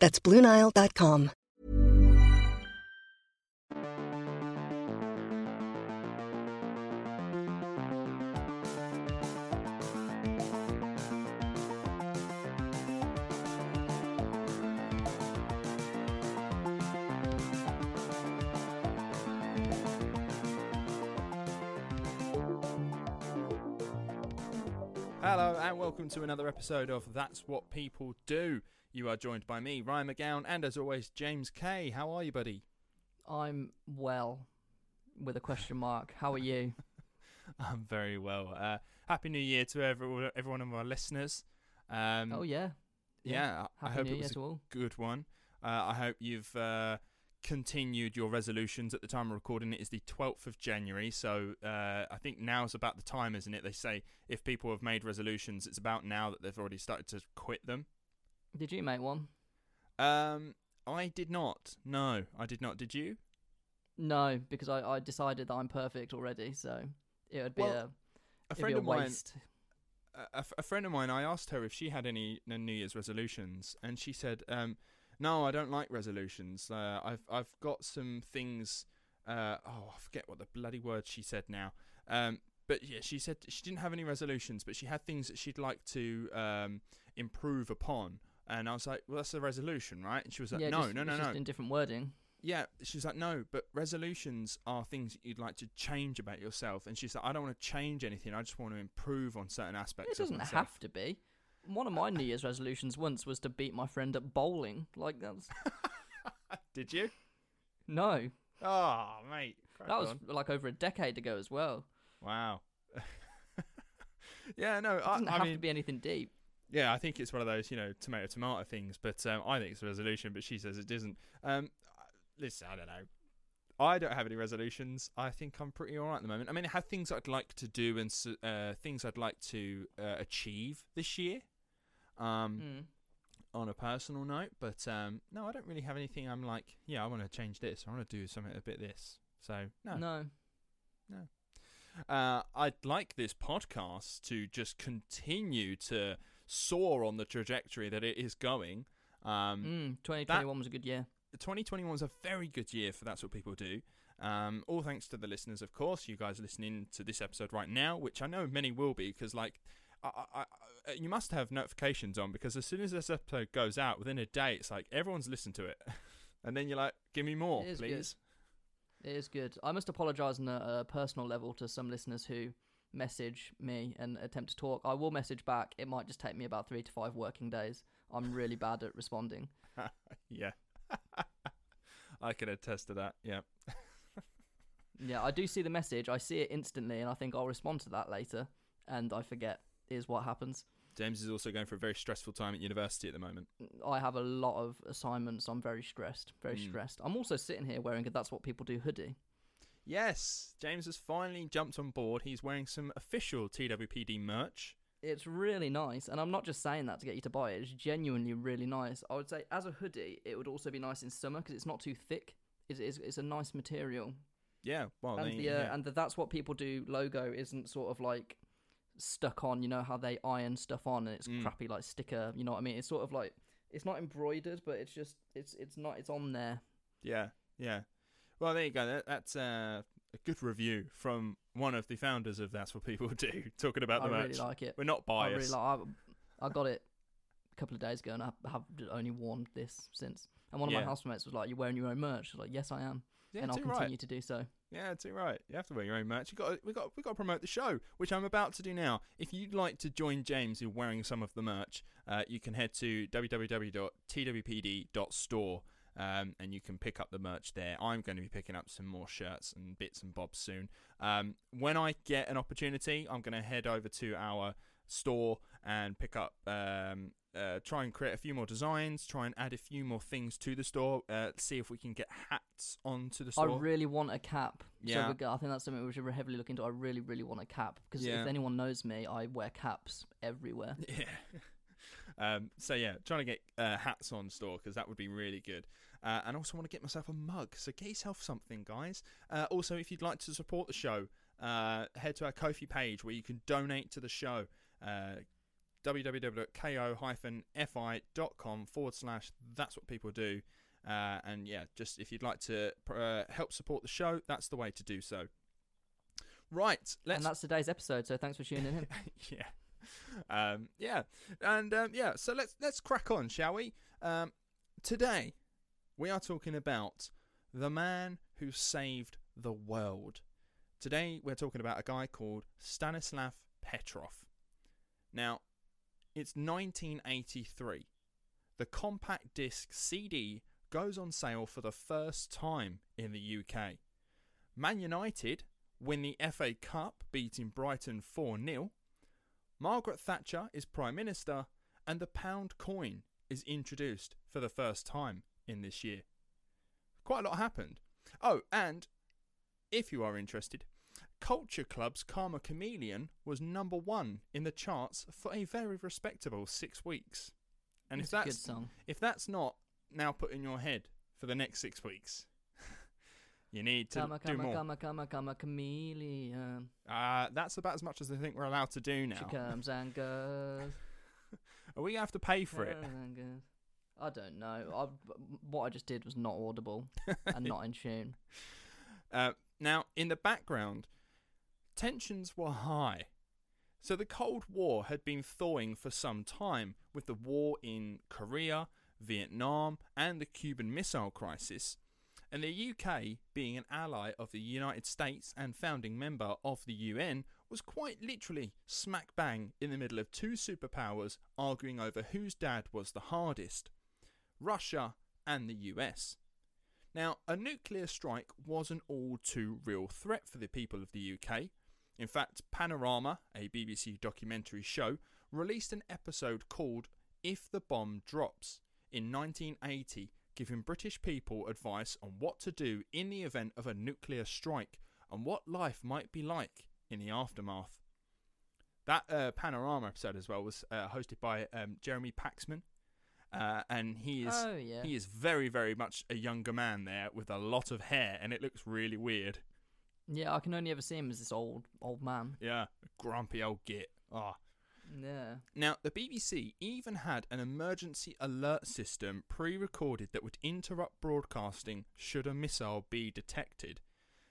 That's BlueNile.com. Hello and welcome to another episode of That's What People Do. You are joined by me, Ryan McGowan, and as always, James Kay. How are you, buddy? I'm well, with a question mark. How are you? I'm very well. Uh, Happy New Year to every, every one of our listeners. Um, oh yeah, yeah. I Happy hope New it Year was to a all. good one. Uh, I hope you've uh, continued your resolutions. At the time of recording, it is the 12th of January, so uh, I think now's about the time, isn't it? They say if people have made resolutions, it's about now that they've already started to quit them. Did you make one? Um, I did not. No, I did not. Did you? No, because I, I decided that I'm perfect already, so it would be Well, a, A friend a of mine, a, a friend of mine, I asked her if she had any New Year's resolutions, and she said, um, "No, I don't like resolutions. Uh, I've I've got some things. Uh, oh, I forget what the bloody word she said now. Um, but yeah, she said she didn't have any resolutions, but she had things that she'd like to um, improve upon. And I was like, "Well, that's a resolution, right?" And she was like, yeah, "No, just, no, no, no." just in different wording. Yeah, she's like, no, but resolutions are things that you'd like to change about yourself. And she's like, I don't want to change anything. I just want to improve on certain aspects. It doesn't have to be. One of my New Year's resolutions once was to beat my friend at bowling. Like that was Did you? no, Oh, mate. that was like over a decade ago as well. wow. yeah, no, It I, doesn't I have mean, to be anything deep. Yeah, I think it's one of those, you know, tomato tomato things. But um, I think it's a resolution, but she says it isn't. Um, listen, I don't know. I don't have any resolutions. I think I'm pretty alright at the moment. I mean, I have things I'd like to do and uh, things I'd like to uh, achieve this year. Um, Mm. on a personal note, but um, no, I don't really have anything. I'm like, yeah, I want to change this. I want to do something a bit this. So no, No. Uh, I'd like this podcast to just continue to soar on the trajectory that it is going. Um, Mm, 2021 was a good year. 2021 was a very good year for That's What People Do. Um, all thanks to the listeners, of course. You guys listening to this episode right now, which I know many will be, because like, I, I, I, you must have notifications on because as soon as this episode goes out, within a day, it's like everyone's listened to it, and then you're like, give me more, is good. please. It is good. I must apologise on a, a personal level to some listeners who message me and attempt to talk. I will message back. It might just take me about three to five working days. I'm really bad at responding. yeah, I can attest to that. Yeah. Yeah, I do see the message. I see it instantly, and I think I'll respond to that later, and I forget. Is what happens. James is also going for a very stressful time at university at the moment. I have a lot of assignments. I'm very stressed. Very Mm. stressed. I'm also sitting here wearing a "That's What People Do" hoodie. Yes, James has finally jumped on board. He's wearing some official TWPD merch. It's really nice, and I'm not just saying that to get you to buy it. It's genuinely really nice. I would say, as a hoodie, it would also be nice in summer because it's not too thick. It's, it's, it's a nice material, Yeah, well, and the uh, yeah. and the that's what people do. Logo isn't sort of like stuck on. You know how they iron stuff on, and it's Mm. crappy like sticker. You know what I mean? It's sort of like it's not embroidered, but it's just it's it's not it's on there. Yeah, yeah. Well, there you go. That, that's uh, a good review from one of the founders of That's What People Do, talking about the I the really merch. like it. We're not biased. I really like. I, I got it a couple of days ago, and I have only worn this since. And one of Yeah. my housemates was like, "You're wearing your own merch." I was like, "Yes, I am, yeah, and I'll continue right. to do so." Yeah, too right. You have to wear your own merch. You got we got we got to promote the show, which I'm about to do now. If you'd like to join James in wearing some of the merch, uh, you can head to www.twpd.store. Um, and you can pick up the merch there. I'm going to be picking up some more shirts and bits and bobs soon. Um, when I get an opportunity, I'm going to head over to our store and pick up, um, uh, try and create a few more designs, try and add a few more things to the store, uh, see if we can get hats onto the store. I really want a cap. Yeah. So I think that's something we should heavily look into. I really, really want a cap because Yeah. if anyone knows me, I wear caps everywhere. Yeah. um, so yeah, trying to get uh, hats on store because that would be really good. Uh, and also want to get myself a mug. So get yourself something, guys. Uh, also, if you'd like to support the show, uh, head to our Ko-fi page where you can donate to the show. Uh, www.ko-fi.com forward slash that's what people do. Uh, and yeah, just if you'd like to uh, help support the show, that's the way to do so. Right, let's and that's today's episode. So thanks for tuning in. yeah. Um, yeah, and um, yeah. So let's let's crack on, shall we? Um, today we are talking about the man who saved the world. Today we're talking about a guy called Stanislav Petrov. Now, it's 1983. The compact disc CD goes on sale for the first time in the UK. Man United win the FA Cup, beating Brighton 4 0. Margaret Thatcher is Prime Minister, and the pound coin is introduced for the first time in this year. Quite a lot happened. Oh, and if you are interested, Culture Club's Karma Chameleon was number one in the charts for a very respectable six weeks. And It's if a good that's song. if that's not now put in your head for the next six weeks, you need to do more. come, come, come, chameleon. Uh, that's about as much as I think we're allowed to do She now. comes and goes. Are we gonna have to pay for it? I don't know. I, what I just did was not audible and not in tune. Uh, now, in the background, tensions were high. So the Cold War had been thawing for some time, with the war in Korea, Vietnam, and the Cuban Missile Crisis. And the UK, being an ally of the United States and founding member of the UN, was quite literally smack bang in the middle of two superpowers arguing over whose dad was the hardest Russia and the US. Now, a nuclear strike was an all too real threat for the people of the UK. In fact, Panorama, a BBC documentary show, released an episode called If the Bomb Drops in 1980, giving British people advice on what to do in the event of a nuclear strike and what life might be like in the aftermath. That uh, Panorama episode as well was uh, hosted by um, Jeremy Paxman, uh, and he is oh yeah. he is very, very much a younger man there with a lot of hair, and it looks really weird. Yeah, I can only ever see him as this old old man. Yeah, grumpy old git. Ah. Yeah. Now, the BBC even had an emergency alert system pre recorded that would interrupt broadcasting should a missile be detected.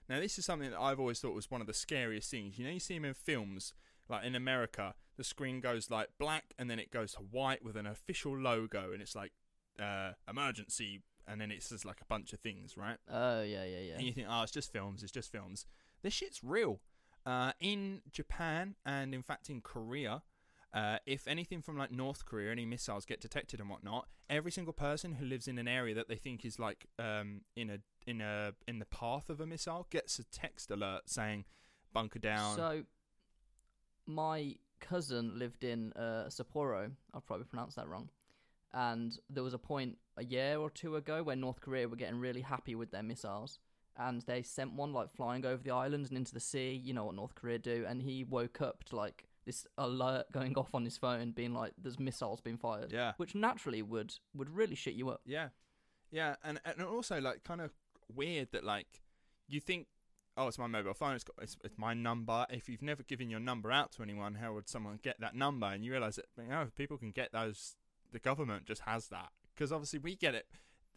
Now, this is something that I've always thought was one of the scariest things. You know, you see them in films, like in America, the screen goes like black and then it goes to white with an official logo, and it's like uh, emergency, and then it says like a bunch of things, right? Oh yeah, yeah, yeah. and you think, oh, it's just films, it's just films. This shit's real. Uh, in Japan and in fact in Korea, uh, if anything from like North Korea, any missiles get detected and whatnot, every single person who lives in an area that they think is like um, in a in a in the path of a missile gets a text alert saying bunker down. So, my cousin lived in uh, Sapporo. I've probably pronounced that wrong. And there was a point a year or two ago where North Korea were getting really happy with their missiles, and they sent one like flying over the island and into the sea. You know what North Korea do? And he woke up to like this alert going off on his phone, being like, "There's missiles being fired." Yeah. which naturally would would really shit you up. Yeah, yeah, and and also like kind of weird that like you think, oh, it's my mobile phone. It's got it's, it's my number. If you've never given your number out to anyone, how would someone get that number? And you realize that you know people can get those. The government just has that because obviously we get it.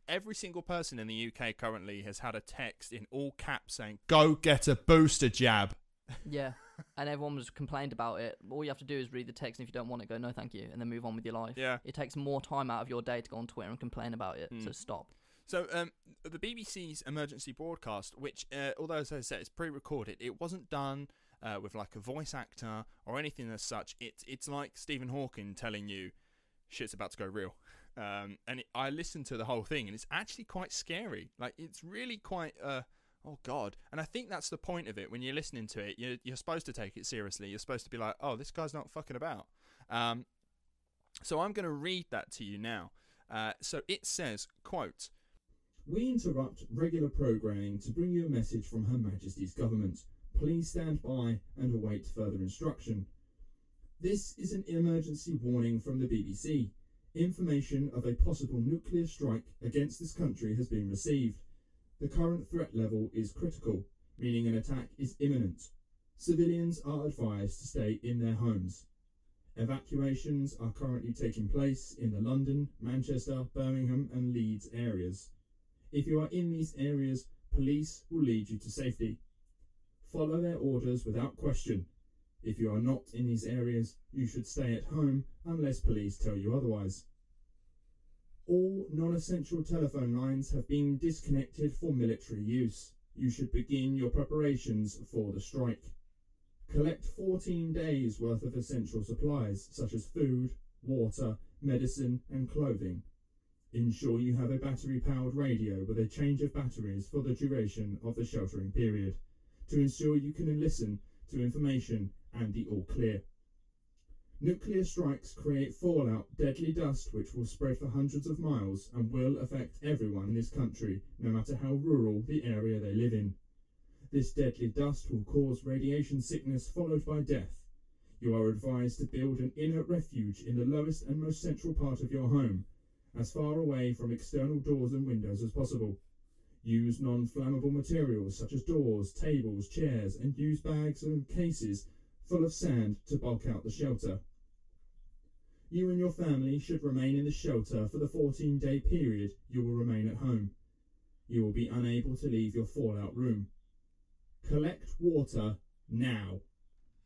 Every single person in the UK currently has had a text in all caps saying, "Go get a booster jab." Yeah, and everyone was complained about it. All you have to do is read the text, and if you don't want it, go no, thank you, and then move on with your life. Yeah. it takes more time out of your day to go on Twitter and complain about it. So Mm. stop. So, um, the BBC's emergency broadcast, which, uh, although as I said, it's pre-recorded, it wasn't done uh, with like a voice actor or anything as such. It's it's like Stephen Hawking telling you, "Shit's about to go real." Um, and it, I listened to the whole thing, and it's actually quite scary. Like, it's really quite. Uh, oh God! And I think that's the point of it. When you're listening to it, you're you're supposed to take it seriously. You're supposed to be like, "Oh, this guy's not fucking about." Um, so I'm going to read that to you now. Uh, so it says, "quote." We interrupt regular programming to bring you a message from Her Majesty's government. Please stand by and await further instruction. This is an emergency warning from the BBC. Information of a possible nuclear strike against this country has been received. The current threat level is critical, meaning an attack is imminent. Civilians are advised to stay in their homes. Evacuations are currently taking place in the London, Manchester, Birmingham, and Leeds areas. If you are in these areas, police will lead you to safety. Follow their orders without question. If you are not in these areas, you should stay at home unless police tell you otherwise. All non essential telephone lines have been disconnected for military use. You should begin your preparations for the strike. Collect 14 days worth of essential supplies such as food, water, medicine, and clothing. Ensure you have a battery powered radio with a change of batteries for the duration of the sheltering period to ensure you can listen to information and the all clear. Nuclear strikes create fallout, deadly dust which will spread for hundreds of miles and will affect everyone in this country, no matter how rural the area they live in. This deadly dust will cause radiation sickness followed by death. You are advised to build an inner refuge in the lowest and most central part of your home, as far away from external doors and windows as possible. Use non flammable materials such as doors, tables, chairs, and use bags and cases full of sand to bulk out the shelter. You and your family should remain in the shelter for the 14 day period you will remain at home. You will be unable to leave your fallout room. Collect water now.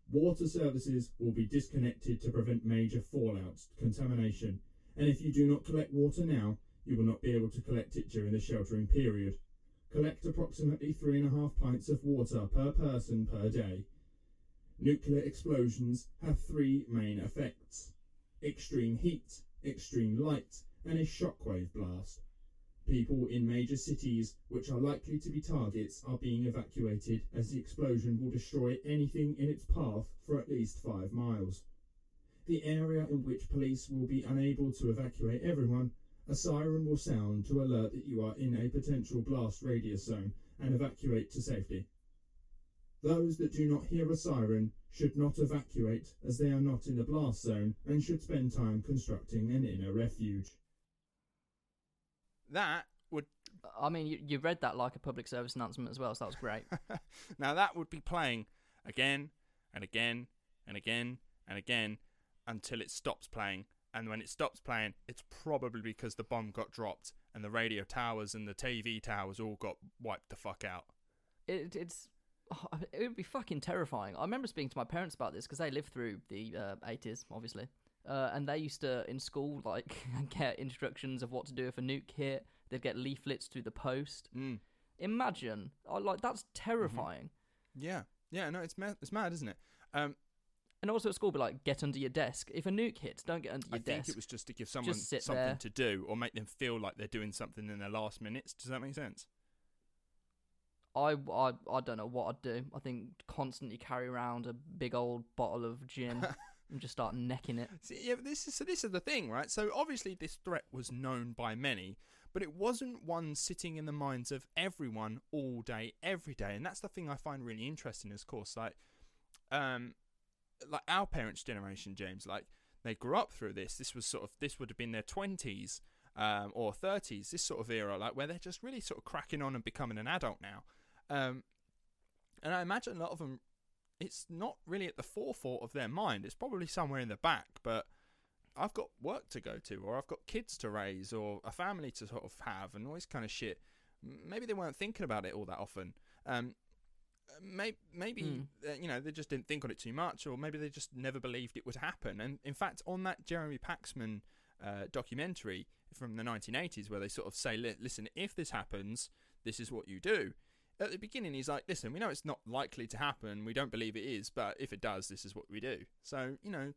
Water services will be disconnected to prevent major fallout contamination, and if you do not collect water now, you will not be able to collect it during the sheltering period. Collect approximately three and a half pints of water per person per day. Nuclear explosions have three main effects extreme heat, extreme light, and a shockwave blast. People in major cities which are likely to be targets are being evacuated as the explosion will destroy anything in its path for at least five miles. The area in which police will be unable to evacuate everyone, a siren will sound to alert that you are in a potential blast radius zone and evacuate to safety. Those that do not hear a siren should not evacuate as they are not in the blast zone and should spend time constructing an inner refuge. That would I mean, you, you read that like a public service announcement as well, so that was great. now that would be playing again and again and again and again until it stops playing. And when it stops playing, it's probably because the bomb got dropped and the radio towers and the TV towers all got wiped the fuck out. it, it's oh, it would be fucking terrifying. I remember speaking to my parents about this because they lived through the uh, 80s, obviously, uh, and they used to in school like get instructions of what to do if a nuke hit. They'd get leaflets through the post. Mm. Imagine, like that's terrifying. Yeah, yeah, no, it's mad, it's mad, isn't it? Um, And also at school, be like, get under your desk. If a nuke hits, don't get under your I your think desk. it was just to give someone something there. to do or make them feel like they're doing something in their last minutes. Does that make sense? I, I, I don't know what I'd do. I think constantly carry around a big old bottle of gin and just start necking it. See, yeah, this is so. This is the thing, right? So obviously, this threat was known by many, but it wasn't one sitting in the minds of everyone all day, every day. And that's the thing I find really interesting. Is, of course, like, um, like our parents' generation, James, like they grew up through this. This was sort of this would have been their twenties um, or thirties, this sort of era, like where they're just really sort of cracking on and becoming an adult now. Um, and I imagine a lot of them, it's not really at the forefront of their mind. It's probably somewhere in the back, but I've got work to go to, or I've got kids to raise, or a family to sort of have, and all this kind of shit. Maybe they weren't thinking about it all that often. Um, maybe, maybe Mm. you know they just didn't think on it too much, or maybe they just never believed it would happen. And in fact, on that Jeremy Paxman uh, documentary from the 1980s, where they sort of say, "Listen, if this happens, this is what you do." At the beginning, he's like, "Listen, we know it's not likely to happen. We don't believe it is, but if it does, this is what we do." So you know,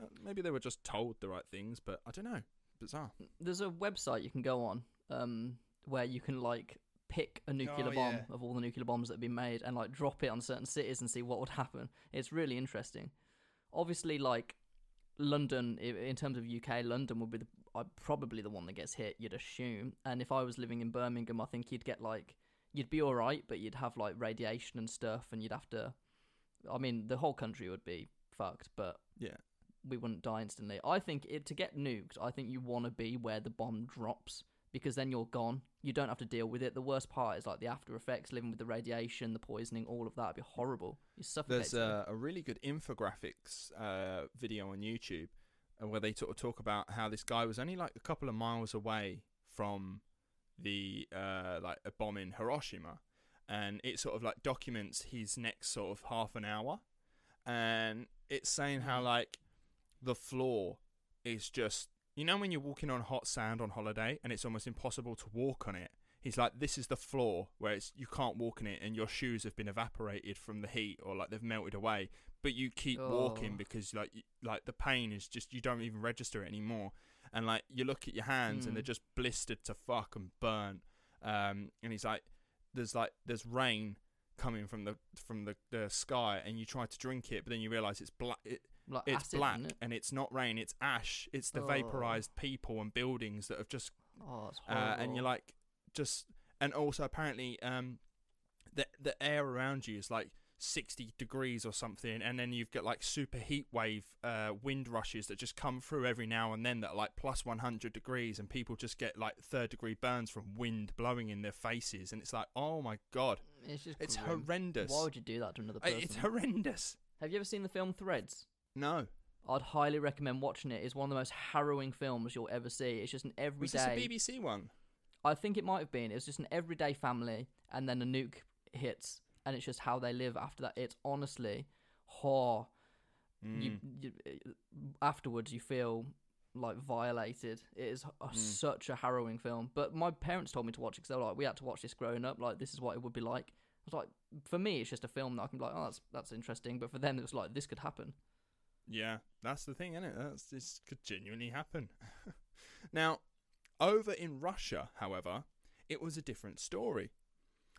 uh, maybe they were just told the right things, but I don't know. Bizarre. There's a website you can go on um, where you can like pick a nuclear Oh, bomb yeah. of all the nuclear bombs that have been made and like drop it on certain cities and see what would happen. It's really interesting. Obviously, like London, in terms of UK, London would be the, uh, probably the one that gets hit. You'd assume. And if I was living in Birmingham, I think you'd get like you'd be all right, but you'd have like radiation and stuff, and you'd have to. I mean, the whole country would be fucked, but Yeah. we wouldn't die instantly. I think it, to get nuked, I think you want to be where the bomb drops because then you're gone. You don't have to deal with it. The worst part is like the after effects, living with the radiation, the poisoning, all of that. It'd be horrible. You suffocate. There's a, a really good infographics uh, video on YouTube uh, where they sort of talk about how this guy was only like a couple of miles away from the uh, like a bomb in Hiroshima, and it sort of like documents his next sort of half an hour, and it's saying how like the floor is just you know when you're walking on hot sand on holiday and it's almost impossible to walk on it. He's like, this is the floor where it's you can't walk on it, and your shoes have been evaporated from the heat, or like they've melted away. But you keep walking Oh. because like y- like the pain is just you don't even register it anymore, and like you look at your hands and they're Mm. just blistered to fuck and burnt. Um, and he's like, there's like there's rain coming from the from the, the sky, and you try to drink it, but then you realize it's black. It, like it's acid, black it? and it's not rain it's ash it's the Oh. vaporized people and buildings that have just Oh, uh, and you're like just and also apparently um the the air around you is like 60 degrees or something and then you've got like super heat wave uh wind rushes that just come through every now and then that are like plus 100 degrees and people just get like third degree burns from wind blowing in their faces and it's like oh my god it's just it's grim. horrendous Why would you do that to another person? it's horrendous Have you ever seen the film Threads? No I'd highly recommend watching it. It's one of the most harrowing films you'll ever see. It's just an everyday. was this a bbc one I think it might have been. It was just an everyday family, and then a nuke hits, and it's just how they live after that. It's honestly, horror. You, Mm. you, afterwards, you feel like violated. It is a, Mm. such a harrowing film. But my parents told me to watch it because they were like, we had to watch this growing up. Like, this is what it would be like. I was like, for me, it's just a film that I can be like, oh, that's that's interesting. But for them, it was like, this could happen. Yeah, that's the thing, isn't it? That's this could genuinely happen. now, over in Russia, however, it was a different story.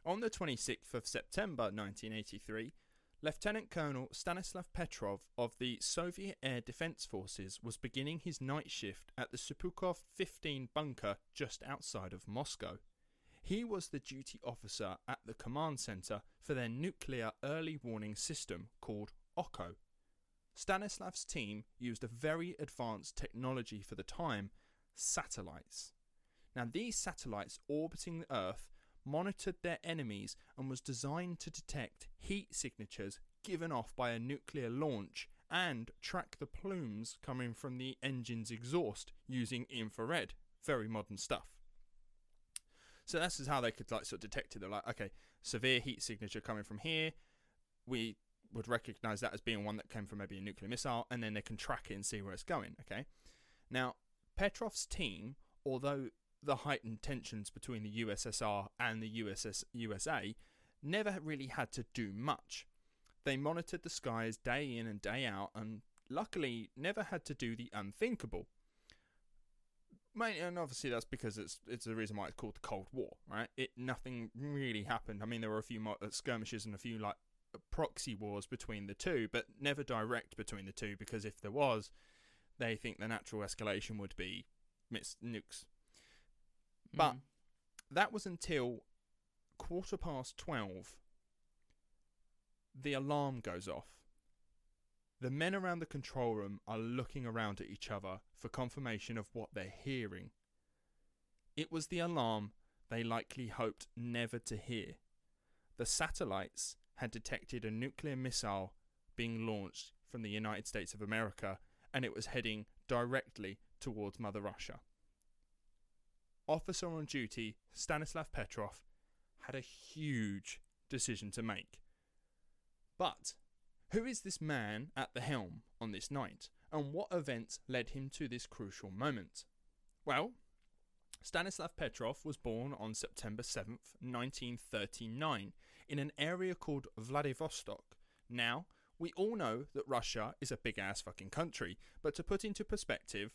On the 26th of September 1983, Lieutenant Colonel Stanislav Petrov of the Soviet Air Defense Forces was beginning his night shift at the Serpukhov 15 bunker just outside of Moscow. He was the duty officer at the command center for their nuclear early warning system called OKO. Stanislav's team used a very advanced technology for the time satellites. Now, these satellites orbiting the Earth monitored their enemies and was designed to detect heat signatures given off by a nuclear launch and track the plumes coming from the engine's exhaust using infrared. Very modern stuff. So this is how they could like sort of detect it. They're like, okay, severe heat signature coming from here. We would recognize that as being one that came from maybe a nuclear missile, and then they can track it and see where it's going. Okay. Now, Petrov's team, although the heightened tensions between the USSR and the USS, USA never really had to do much. They monitored the skies day in and day out, and luckily never had to do the unthinkable. And obviously that's because it's it's the reason why it's called the Cold War, right? It nothing really happened. I mean, there were a few uh, skirmishes and a few like proxy wars between the two, but never direct between the two because if there was, they think the natural escalation would be nukes. But Mm. that was until quarter past 12 the alarm goes off The men around the control room are looking around at each other for confirmation of what they're hearing. It was the alarm they likely hoped never to hear. The satellites had detected a nuclear missile being launched from the United States of America and it was heading directly towards Mother Russia. Officer on duty Stanislav Petrov had a huge decision to make. But who is this man at the helm on this night, and what events led him to this crucial moment? Well, Stanislav Petrov was born on September 7th, 1939, in an area called Vladivostok. Now, we all know that Russia is a big ass fucking country, but to put into perspective,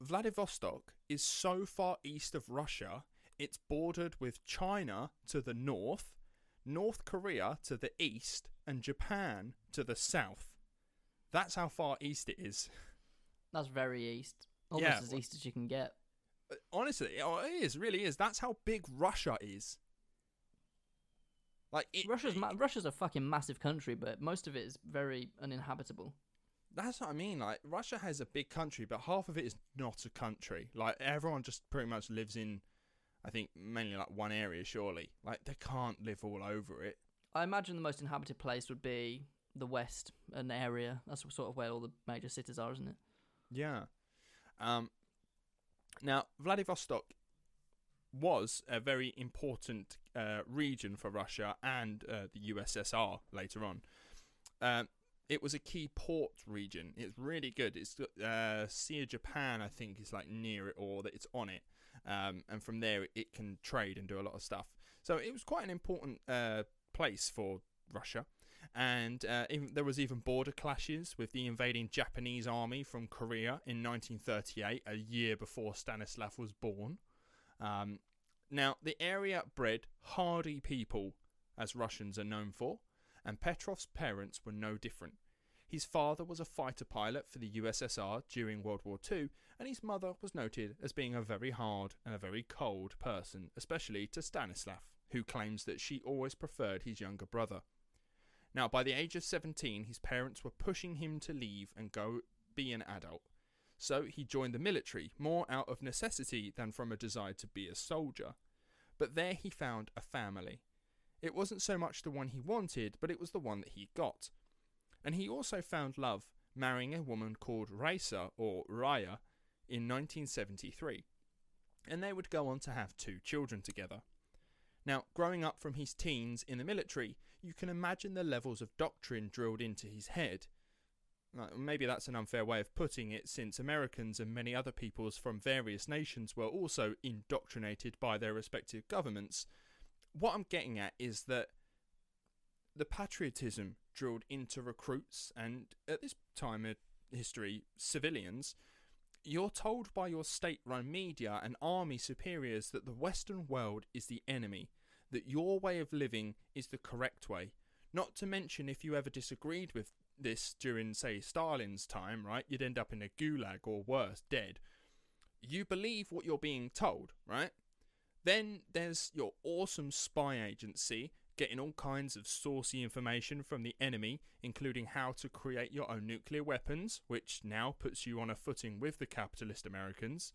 Vladivostok is so far east of Russia, it's bordered with China to the north, North Korea to the east, and Japan to the south. That's how far east it is. That's very east. Almost Yeah, as east as you can get. Honestly, it is, really is. That's how big Russia is. Like it, Russia's ma- Russia's a fucking massive country, but most of it is very uninhabitable. That's what I mean. Like Russia has a big country, but half of it is not a country. Like everyone just pretty much lives in, I think mainly like one area. Surely, like they can't live all over it. I imagine the most inhabited place would be the west, an area. That's sort of where all the major cities are, isn't it? Yeah. Um. Now Vladivostok was a very important uh, region for Russia and uh, the USSR later on. Um, it was a key port region. It's really good. It's uh, Sea of Japan, I think, is like near it or that it's on it, um, and from there it can trade and do a lot of stuff. So it was quite an important uh, place for Russia. And uh, even, there was even border clashes with the invading Japanese army from Korea in 1938, a year before Stanislav was born. Um, now, the area bred hardy people, as Russians are known for, and Petrov's parents were no different. His father was a fighter pilot for the USSR during World War II, and his mother was noted as being a very hard and a very cold person, especially to Stanislav, who claims that she always preferred his younger brother. Now, by the age of 17, his parents were pushing him to leave and go be an adult. So he joined the military, more out of necessity than from a desire to be a soldier. But there he found a family. It wasn't so much the one he wanted, but it was the one that he got. And he also found love marrying a woman called Raisa or Raya in 1973. And they would go on to have two children together. Now, growing up from his teens in the military, you can imagine the levels of doctrine drilled into his head. Maybe that's an unfair way of putting it, since Americans and many other peoples from various nations were also indoctrinated by their respective governments. What I'm getting at is that the patriotism drilled into recruits and, at this time in history, civilians, you're told by your state run media and army superiors that the Western world is the enemy, that your way of living is the correct way. Not to mention, if you ever disagreed with this during, say, Stalin's time, right, you'd end up in a gulag or worse, dead. You believe what you're being told, right? Then there's your awesome spy agency getting all kinds of saucy information from the enemy, including how to create your own nuclear weapons, which now puts you on a footing with the capitalist Americans.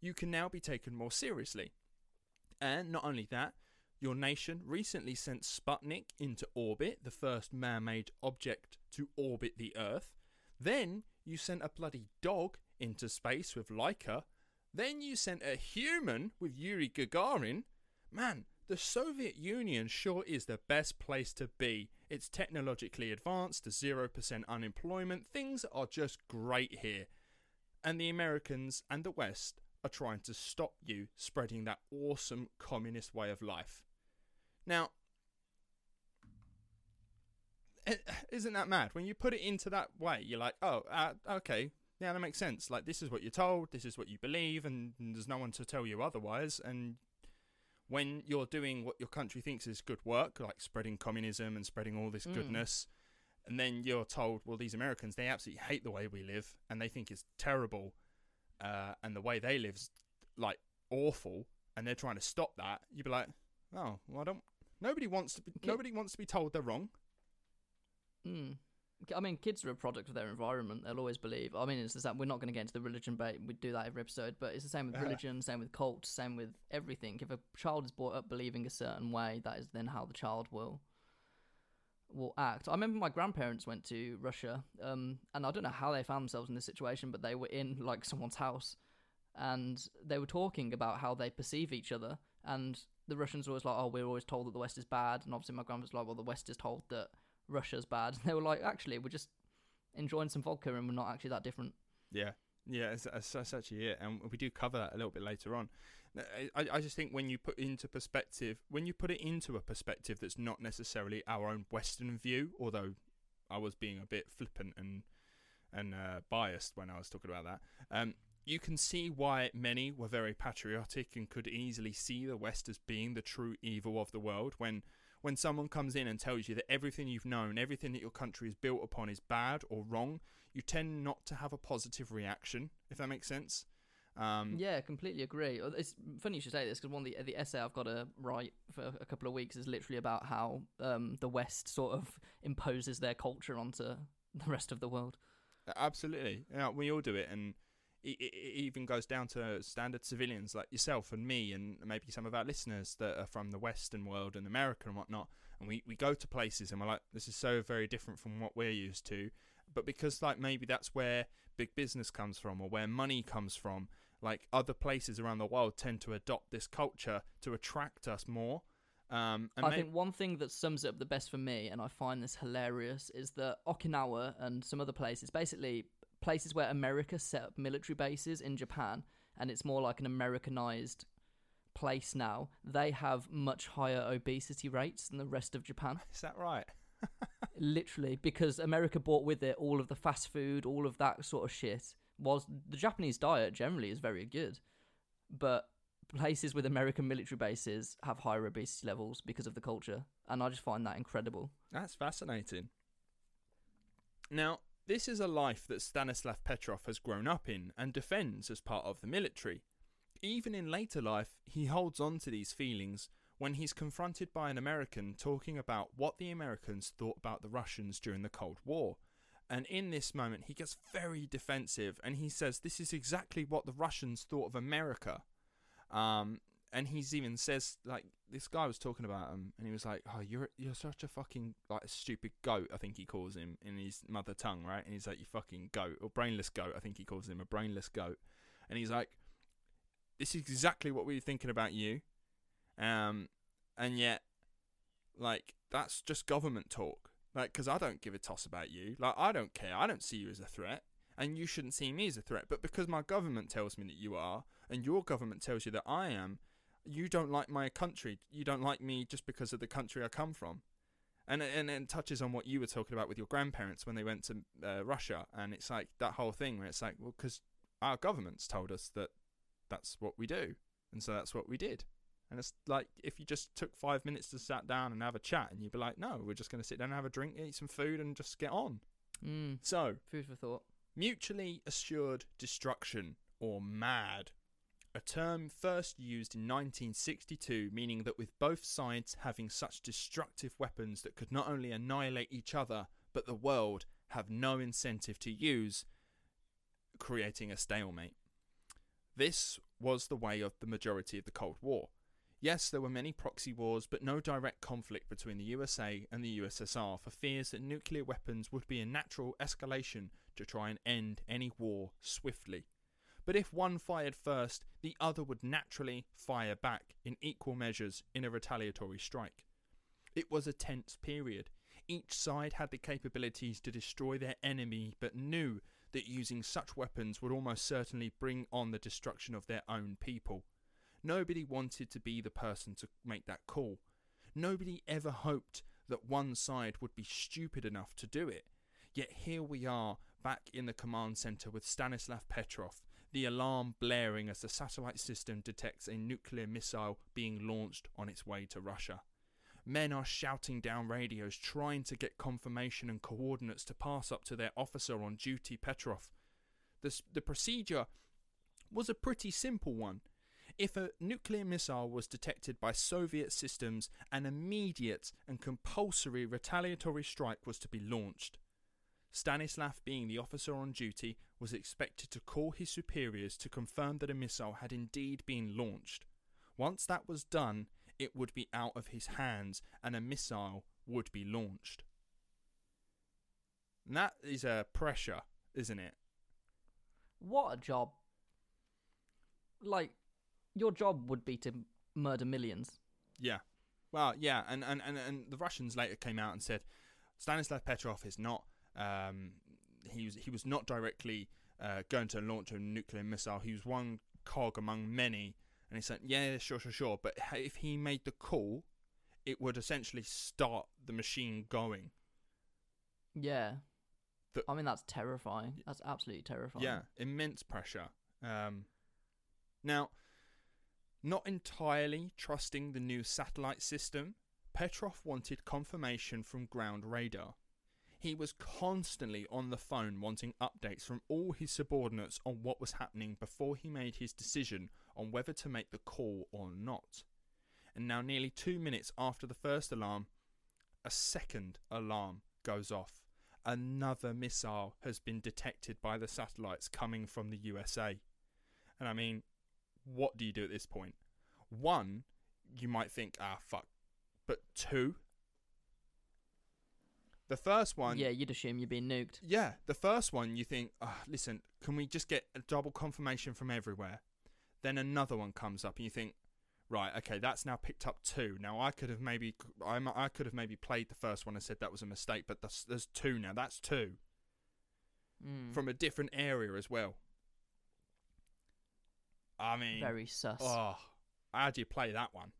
You can now be taken more seriously. And not only that, your nation recently sent Sputnik into orbit, the first man made object to orbit the Earth. Then you sent a bloody dog into space with Laika. Then you sent a human with Yuri Gagarin. Man, the Soviet Union sure is the best place to be. It's technologically advanced, 0% unemployment. Things are just great here. And the Americans and the West are trying to stop you spreading that awesome communist way of life. Now, isn't that mad? When you put it into that way, you're like, oh, uh, okay, yeah, that makes sense. Like, this is what you're told, this is what you believe, and there's no one to tell you otherwise. And when you're doing what your country thinks is good work, like spreading communism and spreading all this Mm. goodness, and then you're told, well, these Americans, they absolutely hate the way we live, and they think it's terrible, uh, and the way they live's like awful, and they're trying to stop that. You'd be like, oh, well, I don't. Nobody wants to. Be, Okay. Nobody wants to be told they're wrong. Hmm. I mean, kids are a product of their environment. They'll always believe. I mean, it's the same. We're not going to get into the religion bait. We do that every episode, but it's the same with Uh-huh. religion, same with cults, same with everything. If a child is brought up believing a certain way, that is then how the child will will act. I remember my grandparents went to Russia, um, and I don't know how they found themselves in this situation, but they were in like someone's house, and they were talking about how they perceive each other, and the Russians were always like, "Oh, we're always told that the West is bad," and obviously my grandpa's like, "Well, the West is told that Russia's bad." And they were like, "Actually, we're just enjoying some vodka, and we're not actually that different." Yeah, yeah, it's, that's actually it, and we do cover that a little bit later on. I, I just think when you put into perspective, when you put it into a perspective that's not necessarily our own Western view, although I was being a bit flippant and and uh, biased when I was talking about that, um, you can see why many were very patriotic and could easily see the West as being the true evil of the world. When when someone comes in and tells you that everything you've known, everything that your country is built upon is bad or wrong, you tend not to have a positive reaction, if that makes sense. Um, Yeah, completely agree. It's funny you should say this because one of the the essay I've got to write for a couple of weeks is literally about how um, the West sort of imposes their culture onto the rest of the world. Absolutely. Yeah, we all do it, and it, it even goes down to standard civilians like yourself and me, and maybe some of our listeners that are from the Western world and America and whatnot. And we, we go to places and we're like, this is so very different from what we're used to. But because like maybe that's where big business comes from or where money comes from, like other places around the world tend to adopt this culture to attract us more. Um, and I may- think one thing that sums it up the best for me, and I find this hilarious, is that Okinawa and some other places, basically places where America set up military bases in Japan, and it's more like an Americanized place now, they have much higher obesity rates than the rest of Japan. is that right? Literally, because America brought with it all of the fast food, all of that sort of shit. Was the Japanese diet generally is very good, but places with American military bases have higher obesity levels because of the culture, and I just find that incredible. That's fascinating. Now, this is a life that Stanislav Petrov has grown up in and defends as part of the military. Even in later life, he holds on to these feelings when he's confronted by an American talking about what the Americans thought about the Russians during the Cold War. And in this moment, he gets very defensive and he says this is exactly what the Russians thought of America. Um, and he's even says like this guy was talking about him, and he was like, "Oh, you're you're such a fucking like a stupid goat." I think he calls him in his mother tongue, right? And he's like, "You fucking goat," or brainless goat. I think he calls him a brainless goat. And he's like, "This is exactly what we were thinking about you," um, and yet, like that's just government talk. Like, because I don't give a toss about you. Like, I don't care. I don't see you as a threat, and you shouldn't see me as a threat. But because my government tells me that you are, and your government tells you that I am, you don't like my country. You don't like me just because of the country I come from. And and it touches on what you were talking about with your grandparents when they went to uh, Russia, and it's like that whole thing where it's like, well, because our governments told us that that's what we do, and so that's what we did. And it's like if you just took five minutes to sat down and have a chat, and you'd be like, no, we're just going to sit down and have a drink, eat some food, and just get on. Mm, So food for thought. Mutually assured destruction, or MAD, a term first used in 1962, meaning that with both sides having such destructive weapons that could not only annihilate each other, but the world have no incentive to use, creating a stalemate. This was the way of the majority of the Cold War. Yes, there were many proxy wars, but no direct conflict between the USA and the USSR for fears that nuclear weapons would be a natural escalation to try and end any war swiftly. But if one fired first, the other would naturally fire back in equal measures in a retaliatory strike. It was a tense period. Each side had the capabilities to destroy their enemy, but knew that using such weapons would almost certainly bring on the destruction of their own people. Nobody wanted to be the person to make that call. Nobody ever hoped that one side would be stupid enough to do it. Yet here we are, back in the command center with Stanislav Petrov, the alarm blaring as the satellite system detects a nuclear missile being launched on its way to Russia. Men are shouting down radios, trying to get confirmation and coordinates to pass up to their officer on duty, Petrov. The, the procedure was a pretty simple one. If a nuclear missile was detected by Soviet systems, an immediate and compulsory retaliatory strike was to be launched. Stanislav, being the officer on duty, was expected to call his superiors to confirm that a missile had indeed been launched. Once that was done, it would be out of his hands and a missile would be launched. And that is a pressure, isn't it? What a job. Like, your job would be to murder millions. Yeah. Well, yeah, and, and, and, and the Russians later came out and said Stanislav Petrov is not um, he was he was not directly uh, going to launch a nuclear missile. He was one cog among many, and he said, "Yeah, sure, sure, sure." But if he made the call, it would essentially start the machine going. Yeah. The- I mean, that's terrifying. That's absolutely terrifying. Yeah, immense pressure. Um, now, not entirely trusting the new satellite system, Petrov wanted confirmation from ground radar. He was constantly on the phone wanting updates from all his subordinates on what was happening before he made his decision on whether to make the call or not. And now, nearly two minutes after the first alarm, a second alarm goes off. Another missile has been detected by the satellites coming from the USA. And I mean, what do you do at this point? One, you might think, ah, fuck. But two, the first one, Yeah, you'd assume you're being nuked. yeah, the first one you think, ah, listen, can we just get a double confirmation from everywhere? Then another one comes up, and you think, right, okay, that's now picked up two. Now I could have maybe, I, mi- I could have maybe played the first one and said that was a mistake, but there's, there's two now. That's two Mm. from a different area as well. I mean, Very sus. Oh, how do you play that one?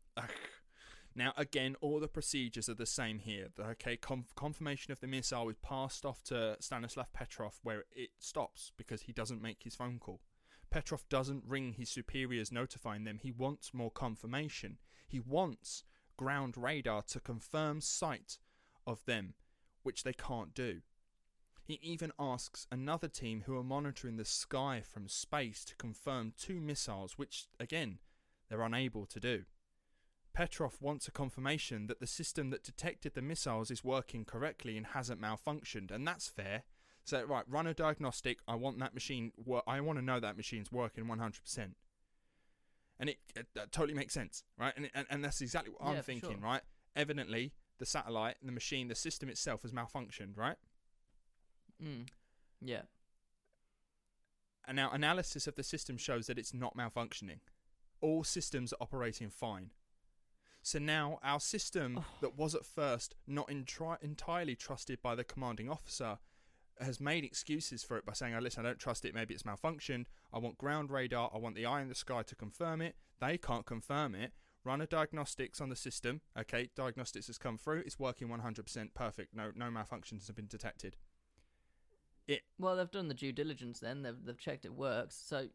Now, again, all the procedures are the same here. Okay, conf- confirmation of the missile is passed off to Stanislav Petrov, where it stops because he doesn't make his phone call. Petrov doesn't ring his superiors notifying them. He wants more confirmation. He wants ground radar to confirm sight of them, which they can't do. He even asks another team who are monitoring the sky from space to confirm two missiles, which, again, they're unable to do. Petrov wants a confirmation that the system that detected the missiles is working correctly and hasn't malfunctioned, and that's fair. So, right, run a diagnostic. I want that machine. Wor- I want to know that machine's working 100%. And it, it that totally makes sense, right? And, and and that's exactly what Yeah, I'm thinking, sure. right? Evidently, the satellite, the machine, the system itself has malfunctioned, right? Mm. Yeah. And now analysis of the system shows that it's not malfunctioning. All systems are operating fine. So now our system oh. that was at first not entri- entirely trusted by the commanding officer has made excuses for it by saying, "Oh, listen, I don't trust it. Maybe it's malfunctioned. I want ground radar. I want the eye in the sky to confirm it. They can't confirm it. Run a diagnostics on the system. Okay, diagnostics has come through. It's working 100% perfect. No, no malfunctions have been detected. It Well, they've done the due diligence then. They've, they've checked it works. So,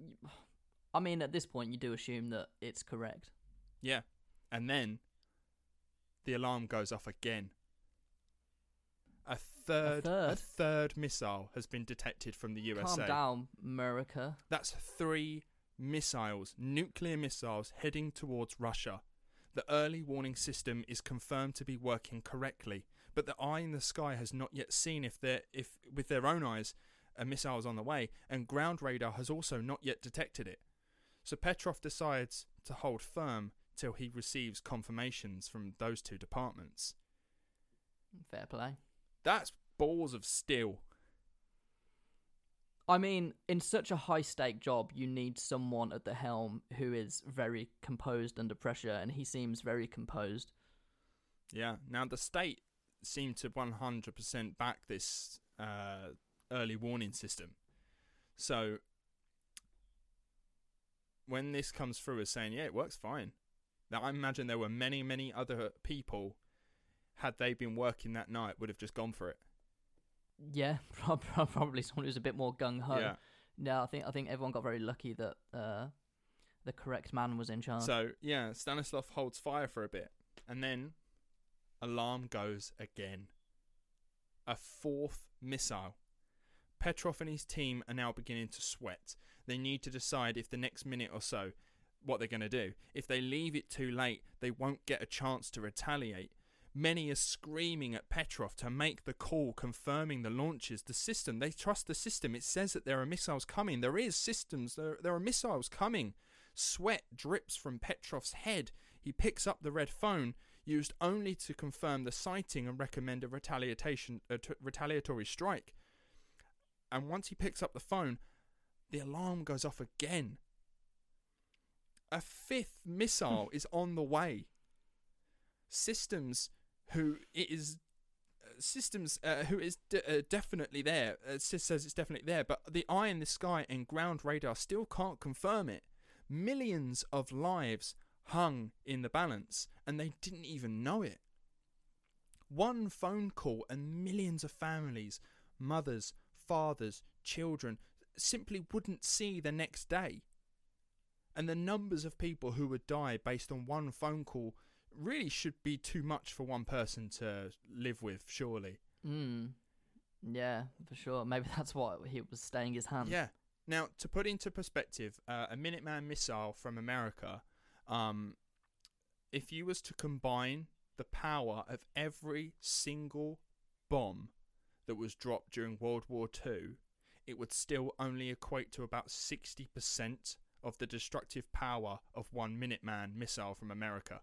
I mean, at this point, you do assume that it's correct. Yeah. And then the alarm goes off again. A third, third? third missile has been detected from the USA. Calm down, America. That's three missiles, nuclear missiles, heading towards Russia. The early warning system is confirmed to be working correctly, but the eye in the sky has not yet seen if there, if with their own eyes, a missile is on the way, and ground radar has also not yet detected it. So Petrov decides to hold firm till he receives confirmations from those two departments. Fair play. That's balls of steel. I mean, in such a high stake job, you need someone at the helm who is very composed under pressure, and he seems very composed. Yeah. Now the state seem to 100% back this uh, early warning system. So when this comes through as saying, yeah, it works fine. Now I imagine there were many, many other people, had they been working that night, would have just gone for it. Yeah, prob- prob- probably someone who's a bit more gung ho. Yeah. No, I think I think everyone got very lucky that uh, the correct man was in charge. So yeah, Stanislav holds fire for a bit, and then alarm goes again. A fourth missile. Petrov and his team are now beginning to sweat. They need to decide if the next minute or so what they're going to do. If they leave it too late, they won't get a chance to retaliate. Many are screaming at Petrov to make the call confirming the launches. The system, they trust the system. It says that there are missiles coming. There is systems, there, there are missiles coming. Sweat drips from Petrov's head. He picks up the red phone, used only to confirm the sighting and recommend a retaliation, a t- retaliatory strike. And once he picks up the phone, the alarm goes off again. A fifth missile is on the way. Systems, who is uh, systems uh, who is de- uh, definitely there, uh, says it's definitely there, but the eye in the sky and ground radar still can't confirm it. Millions of lives hung in the balance, and they didn't even know it. One phone call, and millions of families, mothers, fathers, children, simply wouldn't see the next day. And the numbers of people who would die based on one phone call really should be too much for one person to live with, surely. Mm. Yeah, for sure. Maybe that's why he was staying his hand. Yeah. Now, to put into perspective, uh, a Minuteman missile from America, um, if you was to combine the power of every single bomb that was dropped during World War II, it would still only equate to about 60% of the destructive power of one Minuteman missile from America.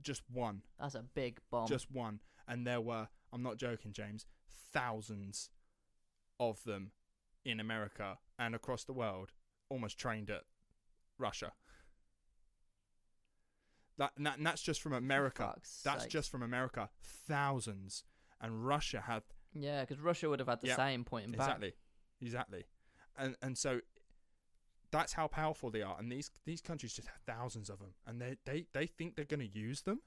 Just one. That's a big bomb. Just one. And there were, I'm not joking, James, thousands of them in America and across the world, almost trained at Russia. That, and that and that's just from America. fuck's That's sake. just from America. Thousands. And Russia had Yeah, because Russia would have had the Yeah, same pointing back. exactly, exactly, and and so that's how powerful they are. And these these countries just have thousands of them, and they they they think they're going to use them.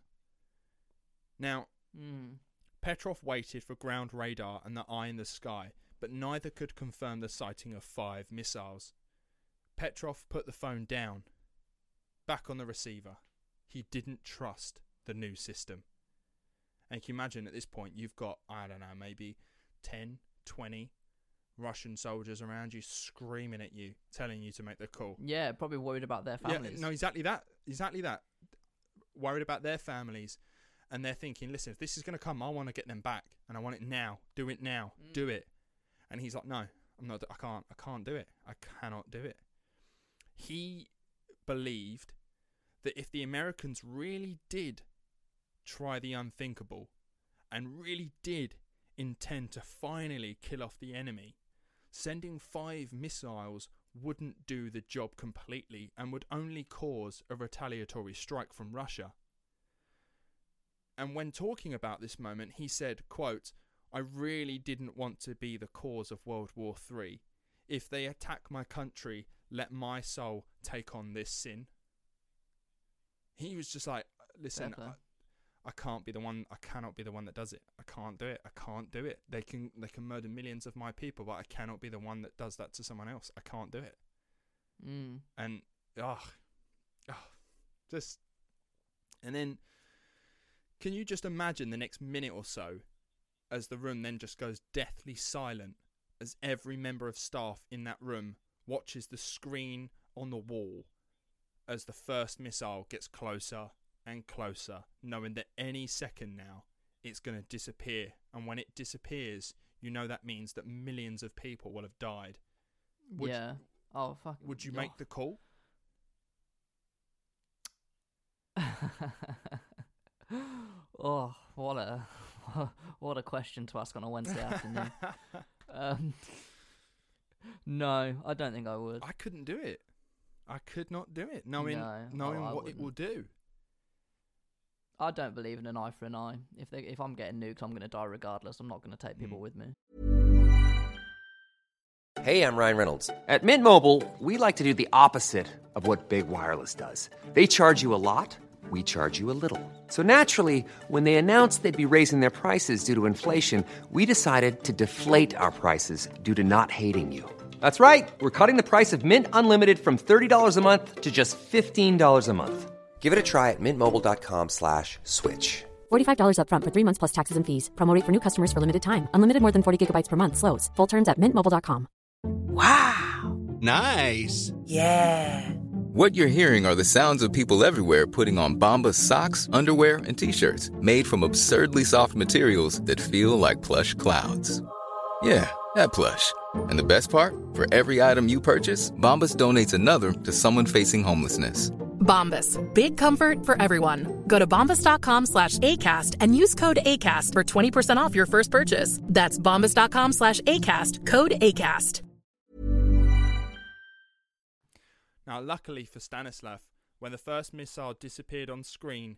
Now, Mm. Petrov waited for ground radar and the eye in the sky, but neither could confirm the sighting of five missiles. Petrov put the phone down, back on the receiver. He didn't trust the new system. And can you imagine at this point, you've got, I don't know, maybe 10, 20 Russian soldiers around you screaming at you, telling you to make the call. Yeah, probably worried about their families. Yeah, no, exactly that. Exactly that. Worried about their families. And they're thinking, listen, if this is going to come, I want to get them back. And I want it now. Do it now. Mm. Do it. And he's like, no, I'm not, I can't, I can't do it. I cannot do it. He believed that if the Americans really did try the unthinkable and really did intend to finally kill off the enemy, sending five missiles wouldn't do the job completely and would only cause a retaliatory strike from Russia. And when talking about this moment, he said, quote, I really didn't want to be the cause of World War III. If they attack my country, let my soul take on this sin. He was just like, listen. I, can't be the one. I cannot be the one that does it. I can't do it. I can't do it. They can they can murder millions of my people, but I cannot be the one that does that to someone else. I can't do it. Mm. And ah, oh, just and then can you just imagine the next minute or so as the room then just goes deathly silent as every member of staff in that room watches the screen on the wall as the first missile gets closer and closer, knowing that any second now it's going to disappear. And when it disappears, you know that means that millions of people will have died. Would- yeah. Oh fuck. Would you oh. make the call? oh, what a what a question to ask on a Wednesday afternoon. Um, no, I don't think I would. I couldn't do it. I could not do it, knowing No, knowing I what it will do. I don't believe in an eye for an eye. If they, if I'm getting nuked, I'm going to die regardless. I'm not going to take people Mm. with me. Hey, I'm Ryan Reynolds. At Mint Mobile, we like to do the opposite of what Big Wireless does. They charge you a lot, we charge you a little. So naturally, when they announced they'd be raising their prices due to inflation, we decided to deflate our prices due to not hating you. That's right. We're cutting the price of Mint Unlimited from $30 a month to just $15 a month. Give it a try at mintmobile.com slash switch. $45 upfront for three months plus taxes and fees. Promo rate for new customers for limited time. Unlimited more than 40 gigabytes per month. Slows. Full terms at mintmobile.com. Wow. Nice. Yeah. What you're hearing are the sounds of people everywhere putting on Bombas socks, underwear, and t-shirts made from absurdly soft materials that feel like plush clouds. Yeah, that plush. And the best part? For every item you purchase, Bombas donates another to someone facing homelessness. Bombas. Big comfort for everyone. Go to bombas.com slash ACAST and use code ACAST for 20% off your first purchase. That's bombas.com slash ACAST. Code ACAST. Now, luckily for Stanislav, when the first missile disappeared on screen,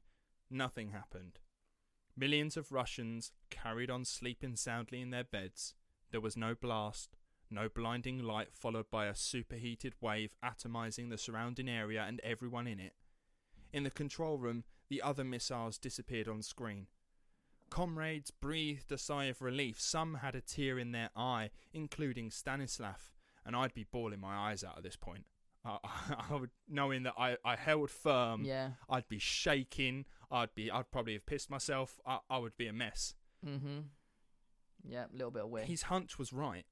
nothing happened. Millions of Russians carried on sleeping soundly in their beds. There was no blast, no blinding light followed by a superheated wave atomizing the surrounding area and everyone in it. In the control room, the other missiles disappeared on screen. Comrades breathed a sigh of relief. Some had a tear in their eye, including Stanislav, and I'd be bawling my eyes out at this point. Uh, I would, knowing that I, I held firm. Yeah. I'd be shaking. I'd be. I'd probably have pissed myself. I, I would be a mess. Mm-hmm. Yeah, a little bit of weird. His hunch was right.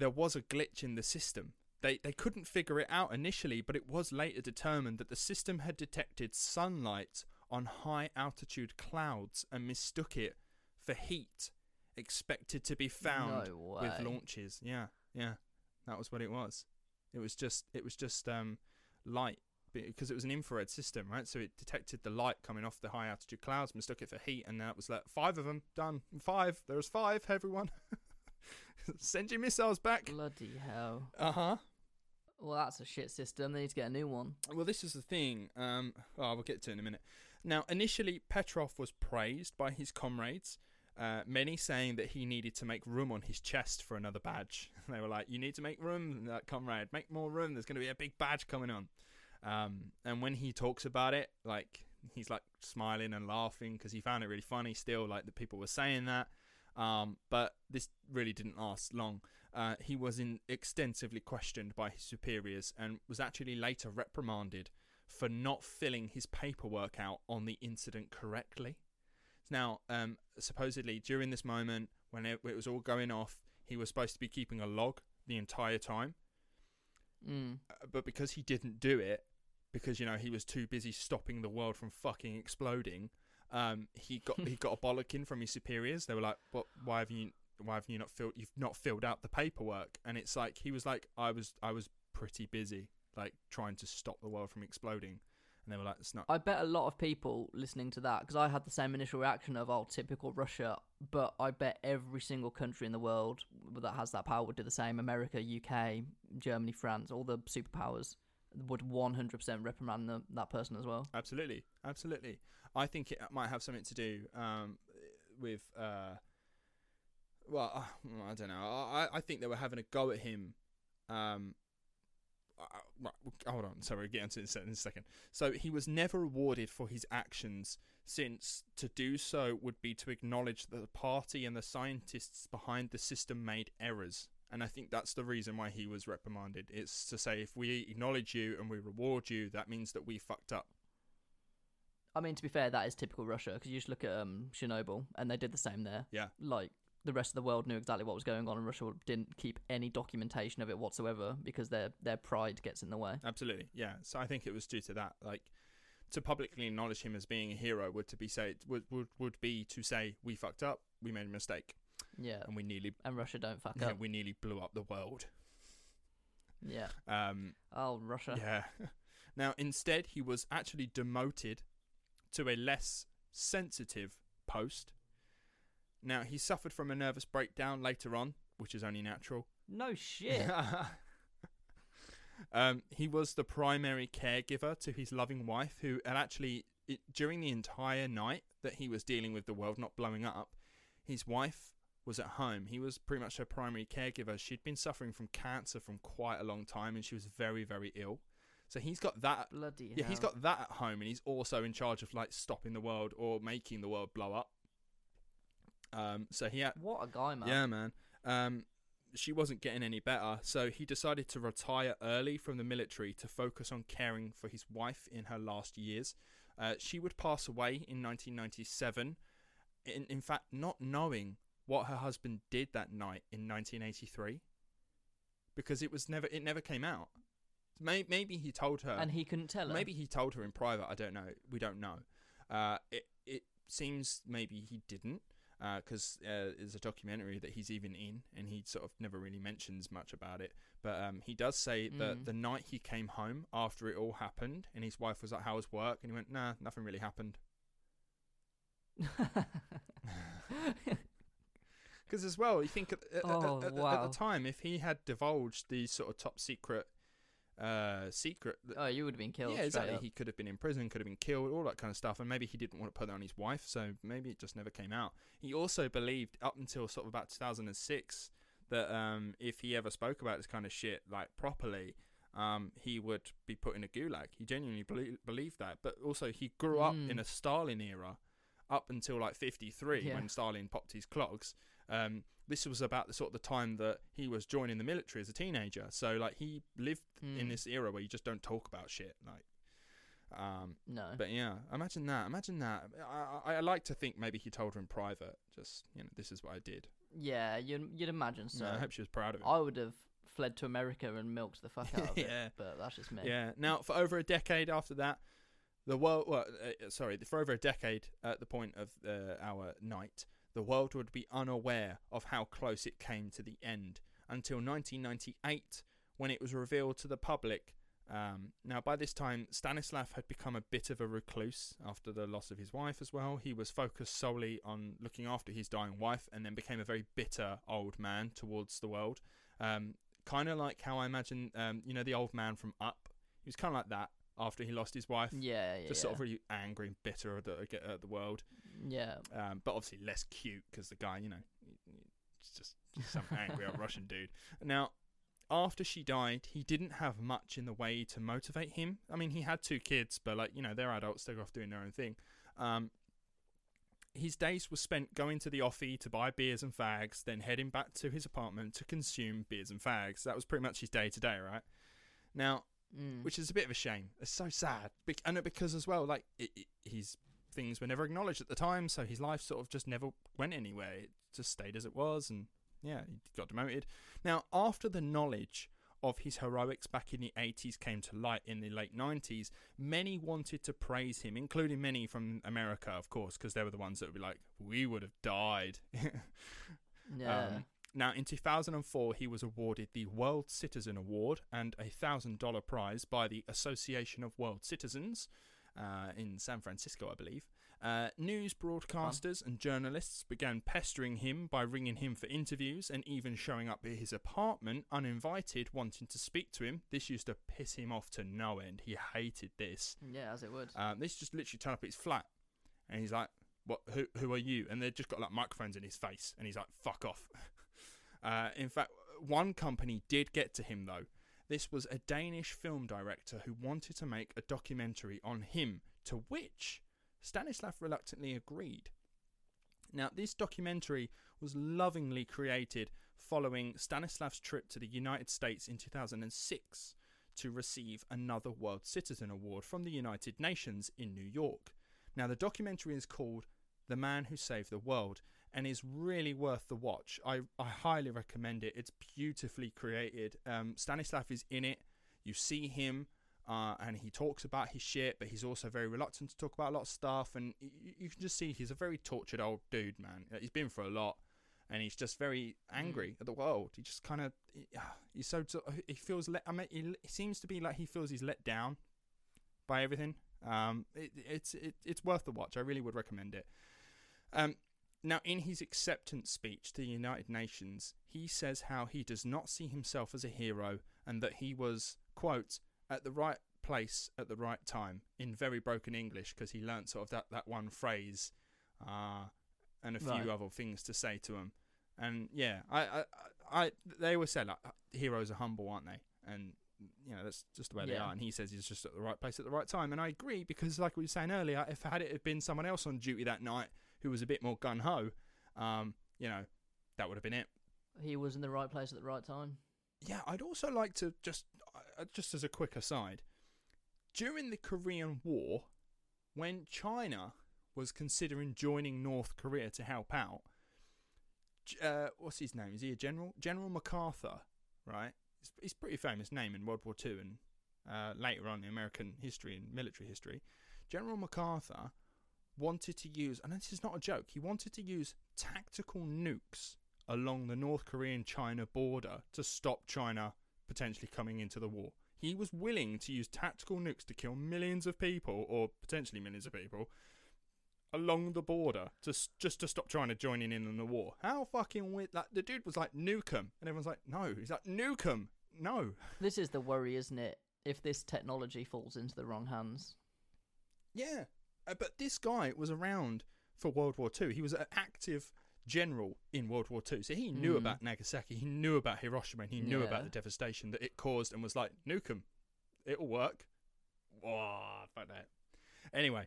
There was a glitch in the system. They they couldn't figure it out initially, but it was later determined that the system had detected sunlight on high altitude clouds and mistook it for heat expected to be found No with launches. Yeah, yeah. That was what it was. It was just it was just um light because it was an infrared system, right? So it detected the light coming off the high altitude clouds, mistook it for heat, and that was like five of them done. Five. There was five. Everyone, send your missiles back. Bloody hell. Uh huh. Well, that's a shit system. They need to get a new one. Well, this is the thing. Um, oh, we'll get to it in a minute. Now, initially, Petrov was praised by his comrades, uh, many saying that he needed to make room on his chest for another badge. they were like, "You need to make room, uh, comrade. Make more room. There's going to be a big badge coming on." Um, and when he talks about it, like he's like smiling and laughing because he found it really funny. Still, like that people were saying that. Um, but this really didn't last long. Uh, he was in extensively questioned by his superiors and was actually later reprimanded for not filling his paperwork out on the incident correctly. Now, um, supposedly during this moment when it, it was all going off, he was supposed to be keeping a log the entire time. Mm. Uh, but because he didn't do it, because you know he was too busy stopping the world from fucking exploding, um, he got he got a bollocking from his superiors. They were like, "What? Why have you? Why have you not filled? You've not filled out the paperwork." And it's like he was like, "I was I was pretty busy, like trying to stop the world from exploding." And they were like, "It's not." I bet a lot of people listening to that because I had the same initial reaction of "oh, typical Russia," but I bet every single country in the world that has that power would do the same. America, UK, Germany, France, all the superpowers would 100% reprimand the, that person as well. Absolutely, absolutely. I think it might have something to do um, with. Uh, well, uh, I don't know. I, I think they were having a go at him. Um, uh, hold on, sorry, we'll get into this in a second. So he was never awarded for his actions, since to do so would be to acknowledge that the party and the scientists behind the system made errors. And I think that's the reason why he was reprimanded. It's to say if we acknowledge you and we reward you, that means that we fucked up. I mean, to be fair, that is typical Russia because you just look at um, Chernobyl and they did the same there. Yeah. Like the rest of the world knew exactly what was going on, and Russia didn't keep any documentation of it whatsoever because their their pride gets in the way. Absolutely, yeah. So I think it was due to that. Like to publicly acknowledge him as being a hero would to be say would would, would be to say we fucked up, we made a mistake, Yeah. and we nearly And Russia don't fuck yeah, up. we nearly blew up the world. Yeah. Um, Oh, Russia. yeah. now instead, he was actually demoted to a less sensitive post. Now he suffered from a nervous breakdown later on, which is only natural. No shit. um, he was the primary caregiver to his loving wife, who had actually, it, during the entire night that he was dealing with the world not blowing up, his wife was at home. He was pretty much her primary caregiver. She'd been suffering from cancer from quite a long time, and she was very, very ill. So he's got that. Bloody Yeah, he's hell. got that at home, and he's also in charge of like stopping the world or making the world blow up. Um, so he had What a guy, man. yeah, man. Um, she wasn't getting any better, so he decided to retire early from the military to focus on caring for his wife in her last years. Uh, she would pass away in 1997. In, in fact, not knowing what her husband did that night in 1983, because it was never it never came out. May, maybe he told her, and he couldn't tell her. Maybe he told her in private. I don't know. We don't know. Uh, it it seems maybe he didn't because uh, uh, there's a documentary that he's even in, and he sort of never really mentions much about it. But um, he does say that Mm. the night he came home after it all happened, and his wife was like, "How was work?" and he went, "Nah, nothing really happened." Because as well, you think at, at, at- Oh, at- at wow. the time, if he had divulged the sort of top secret uh, secret, oh, you would have been killed. yeah, exactly. up. He could have been in prison, could have been killed, all that kind of stuff. And maybe he didn't want to put that on his wife, so maybe it just never came out. He also believed up until sort of about 2006 that um, if he ever spoke about this kind of shit like properly, um, he would be put in a gulag. He genuinely belie- believed that. But also, he grew up Mm. in a Stalin era up until like 53 Yeah. when Stalin popped his clogs. Um, this was about the sort of the time that he was joining the military as a teenager. So like he lived in Mm. this era where you just don't talk about shit. Like, um, No. but yeah, imagine that. Imagine that. I, I, I like to think maybe he told her in private. Just you know, this is what I did. yeah, you'd, you'd imagine so. Yeah, I hope she was proud of it. I would have fled to America and milked the fuck out of Yeah. it. But that's just me. Yeah. Now, for over a decade after that, the world. Well, uh, sorry, for over a decade at the point of uh, our night, the world would be unaware of how close it came to the end until 1998, when it was revealed to the public. Um, now, by this time, Stanislav had become a bit of a recluse after the loss of his wife as well. He was focused solely on looking after his dying wife and then became a very bitter old man towards the world. Um, kind of like how I imagine, um, you know, the old man from Up. He was kind of like that after he lost his wife. Yeah, yeah. Just yeah. sort of really angry and bitter at the, at the world. Yeah. Um, but obviously less cute because the guy, you know, he's just some angry old Russian dude. Now, after she died, he didn't have much in the way to motivate him. I mean, he had two kids, but like you know, they're adults; they're off doing their own thing. Um, his days were spent going to the offie to buy beers and fags, then heading back to his apartment to consume beers and fags. That was pretty much his day to day, right? Now, Mm. which is a bit of a shame. It's so sad, Bec- and because as well, like it, it, his things were never acknowledged at the time, so his life sort of just never went anywhere. It just stayed as it was, and yeah, he got demoted. Now, after the knowledge of his heroics back in the 80s came to light in the late 90s, many wanted to praise him, including many from America, of course, because they were the ones that would be like, "We would have died." Yeah. Um, now, in 2004, he was awarded the World Citizen Award and a $1,000 prize by the Association of World Citizens uh, in San Francisco, I believe. Uh, news broadcasters and journalists began pestering him by ringing him for interviews and even showing up at his apartment uninvited, wanting to speak to him. This used to piss him off to no end. He hated this. yeah, as it would. Um, this just literally turned up at his flat, and he's like, "What? Who? Who are you?" And they've just got like microphones in his face, and he's like, "Fuck off." uh, in fact, one company did get to him though. This was a Danish film director who wanted to make a documentary on him, to which Stanislav reluctantly agreed. Now, this documentary was lovingly created following Stanislav's trip to the United States in 2006 to receive another World Citizen Award from the United Nations in New York. Now, the documentary is called The Man Who Saved the World and is really worth the watch. I, I highly recommend it. It's beautifully created. Um, Stanislav is in it. You see him uh, and he talks about his shit, but he's also very reluctant to talk about a lot of stuff. And y- y- you can just see he's a very tortured old dude, man. He's been through a lot, and he's just very angry at the world. He just kind of he's so so- he feels let. I mean, he, it seems to be like he feels he's let down by everything. Um, it, it's it, it's worth the watch. I really would recommend it. Um, now, in his acceptance speech to the United Nations, he says how he does not see himself as a hero and that he was, quote, at the right place at the right time, in very broken English, because he learnt sort of that, that one phrase uh, and a few Right. other things to say to him. And yeah, I, I, I, they always say, like, heroes are humble, aren't they? And, you know, that's just the way they are. And he says he's just at the right place at the right time. And I agree, because like we were saying earlier, if had it have been someone else on duty that night who was a bit more gun ho, um, you know, that would have been it. He was in the right place at the right time. Yeah, I'd also like to just, uh, just as a quick aside, during the Korean War, when China was considering joining North Korea to help out, uh, what's his name? Is he a general? General MacArthur, right? It's a pretty famous name in World War Two and uh, later on in American history and military history, General MacArthur wanted to use, and this is not a joke, he wanted to use tactical nukes along the North Korean China border to stop China potentially coming into the war. He was willing to use tactical nukes to kill millions of people, or potentially millions of people, along the border to just to stop China joining in on the war. How fucking weird! Like the dude was like nuke 'em, and everyone's like, no. He's like nuke 'em. No. This is the worry, isn't it? If this technology falls into the wrong hands. Yeah, but this guy was around for World War Two. He was an active general in World War Two, so he knew Mm. about Nagasaki. He knew about Hiroshima. And he knew about the devastation that it caused, and was like, nuke. It'll work. Wow, fuck that. Anyway,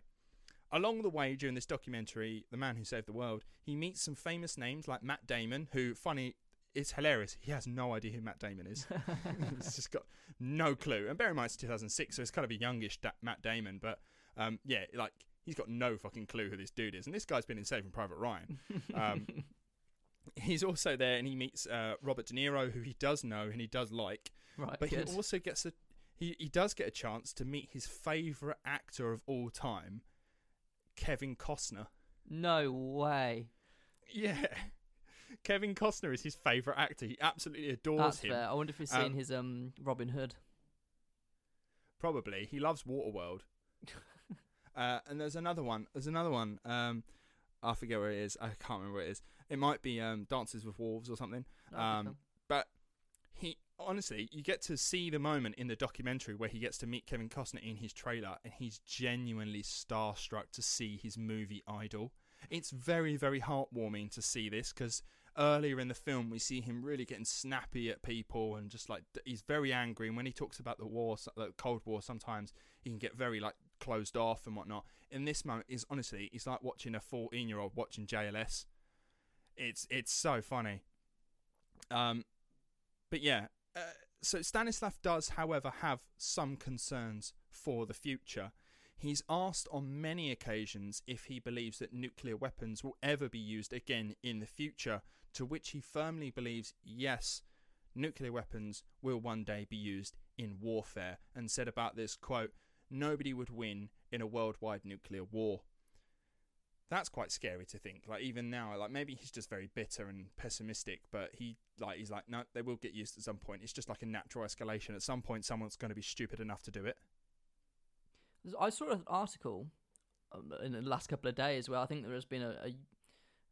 along the way during this documentary, The Man Who Saved the World, he meets some famous names like Matt Damon, who, funny, it's hilarious. He has no idea who Matt Damon is. He's just got no clue. And bear in mind, it's 2006, so it's kind of a youngish da- Matt Damon, but um, yeah, like he's got no fucking clue who this dude is. And this guy's been in Saving Private Ryan. Um, he's also there, and he meets uh, Robert De Niro, who he does know and he does like. Right, but good. he also gets a he, he does get a chance to meet his favourite actor of all time, Kevin Costner. No way. Yeah. Kevin Costner is his favourite actor. He absolutely adores That's him. fair. I wonder if he's seen Um, his um Robin Hood. Probably. He loves Waterworld. uh, and there's another one. There's another one. Um, I forget where it is. I can't remember where it is. It might be um, Dances with Wolves or something. Um, but he honestly, you get to see the moment in the documentary where he gets to meet Kevin Costner in his trailer, and he's genuinely starstruck to see his movie idol. It's very, very heartwarming to see this because earlier in the film we see him really getting snappy at people and just like he's very angry. And when he talks about the war, the Cold War, sometimes he can get very like closed off and whatnot. In this moment, is honestly, it's like watching a fourteen-year-old watching JLS. It's it's so funny. Um, but yeah, uh, so Stanislav does, however, have some concerns for the future. He's asked on many occasions if he believes that nuclear weapons will ever be used again in the future, to which he firmly believes yes, nuclear weapons will one day be used in warfare, and said about this quote, nobody would win in a worldwide nuclear war. That's quite scary to think. Like even now, like maybe he's just very bitter and pessimistic, but he like he's like, no, they will get used at some point. It's just like a natural escalation. At some point, someone's going to be stupid enough to do it. I saw an article um, in the last couple of days where I think there has been a, a,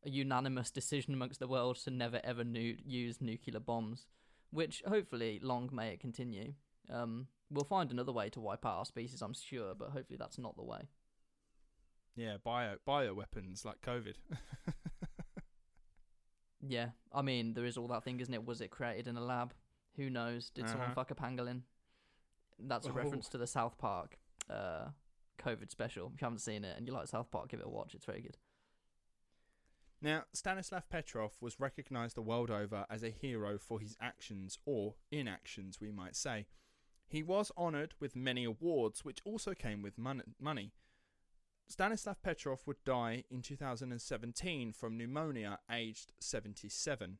a unanimous decision amongst the world to never ever nu- use nuclear bombs, which hopefully long may it continue. Um, we'll find another way to wipe out our species, I'm sure, but hopefully that's not the way. Yeah, bio bio weapons like COVID. Yeah, I mean there is all that thing, isn't it? Was it created in a lab? Who knows? Did someone Uh-huh. fuck a pangolin? That's a Oh. reference to the South Park uh, COVID special. If you haven't seen it and you like South Park, give it a watch. It's very good. Now, Stanislav Petrov was recognized the world over as a hero for his actions, or inactions, we might say. He was honored with many awards, which also came with mon- money. Stanislav Petrov would die in 2017 from pneumonia, aged 77.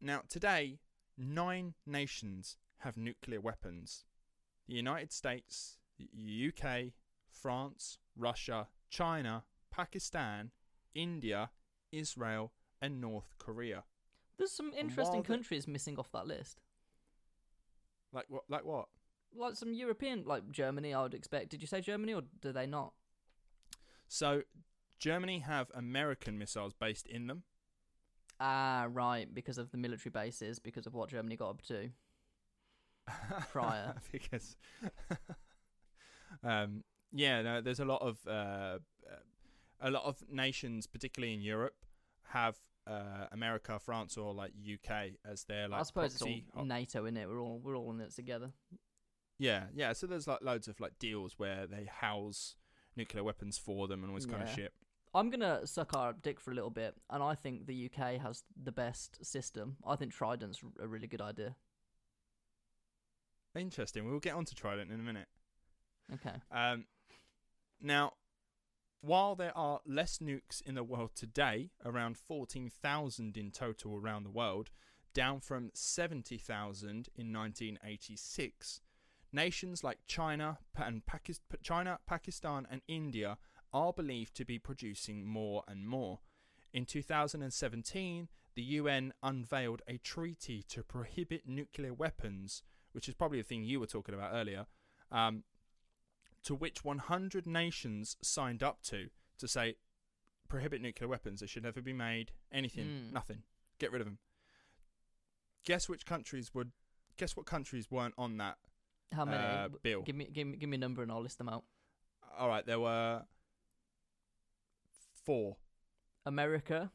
Now, today, nine nations have nuclear weapons the United States, the UK, France, Russia, China, Pakistan, India, Israel, and North Korea. There's some interesting countries missing off that list. Like what? Like what? Like some European, like Germany, I would expect. Did you say Germany or do they not? So, Germany have American missiles based in them. Ah, right, because of the military bases, because of what Germany got up to. Prior. because, um, yeah, no, there's a lot of uh, a lot of nations, particularly in Europe, have uh, America, France, or like UK as their like I suppose it's all NATO in it. We're all we're all in this together. Yeah, yeah. So there's like loads of like deals where they house nuclear weapons for them and all this kind of shit. I'm gonna suck our dick for a little bit, and I think the UK has the best system. I think Trident's a really good idea. Interesting. We'll get on to Trident in a minute. Okay. Um, now, while there are less nukes in the world today, around 14,000 in total around the world, down from 70,000 in 1986, Nations like China and Pakis- China, Pakistan, and India are believed to be producing more and more. In 2017, the UN unveiled a treaty to prohibit nuclear weapons, which is probably the thing you were talking about earlier, um, to which 100 nations signed up to to say prohibit nuclear weapons. They should never be made. Anything, Mm. nothing. Get rid of them. Guess which countries would? Guess what countries weren't on that How many? uh, bill? Give me, give me, give me a number and I'll list them out. All right, there were four. America,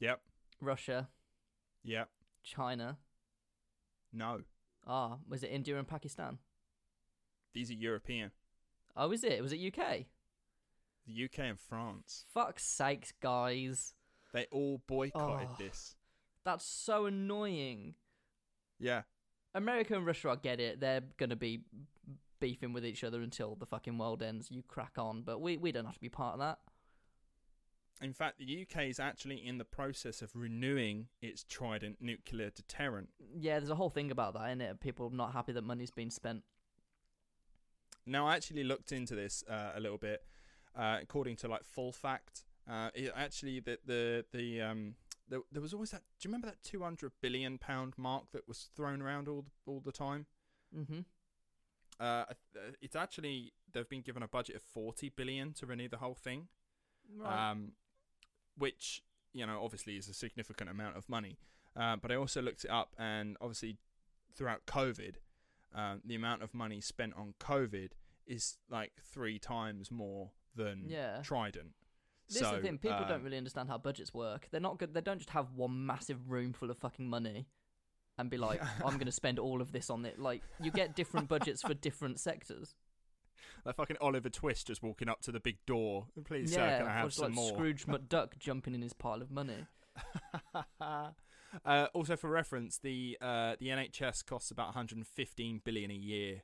Yep. Russia, Yep. China. No. Ah, was it India and Pakistan? These are European. Oh, is it? Was it UK? The UK and France. Fuck's sakes, guys. They all boycotted Oh. this. That's so annoying. Yeah. America and Russia, I get it. They're gonna be beefing with each other until the fucking world ends. You crack on, but we we don't have to be part of that. In fact, the UK is actually in the process of renewing its Trident nuclear deterrent. Yeah, there's a whole thing about that, isn't it? People not happy that money's been spent. Now, I actually looked into this uh, a little bit. Uh, according to like Full Fact, uh, it actually the the the um there, there was always that. Do you remember that two hundred billion pound mark that was thrown around all the, all the time? Mm-hmm. Uh, it's actually they've been given a budget of forty billion to renew the whole thing. Right. um, which you know obviously is a significant amount of money. Uh, but I also looked it up, and obviously throughout COVID, um, the amount of money spent on COVID is like three times more than Yeah. Trident. This so, is the thing. People um, don't really understand how budgets work. They're not good. They don't just have one massive room full of fucking money and be like, "I'm going to spend all of this on it." Like, you get different budgets for different sectors. Like fucking Oliver Twist just walking up to the big door. Please, sir, yeah, can I have some like more? Scrooge McDuck jumping in his pile of money. Uh, also, for reference, the uh, the NHS costs about 115 billion a year.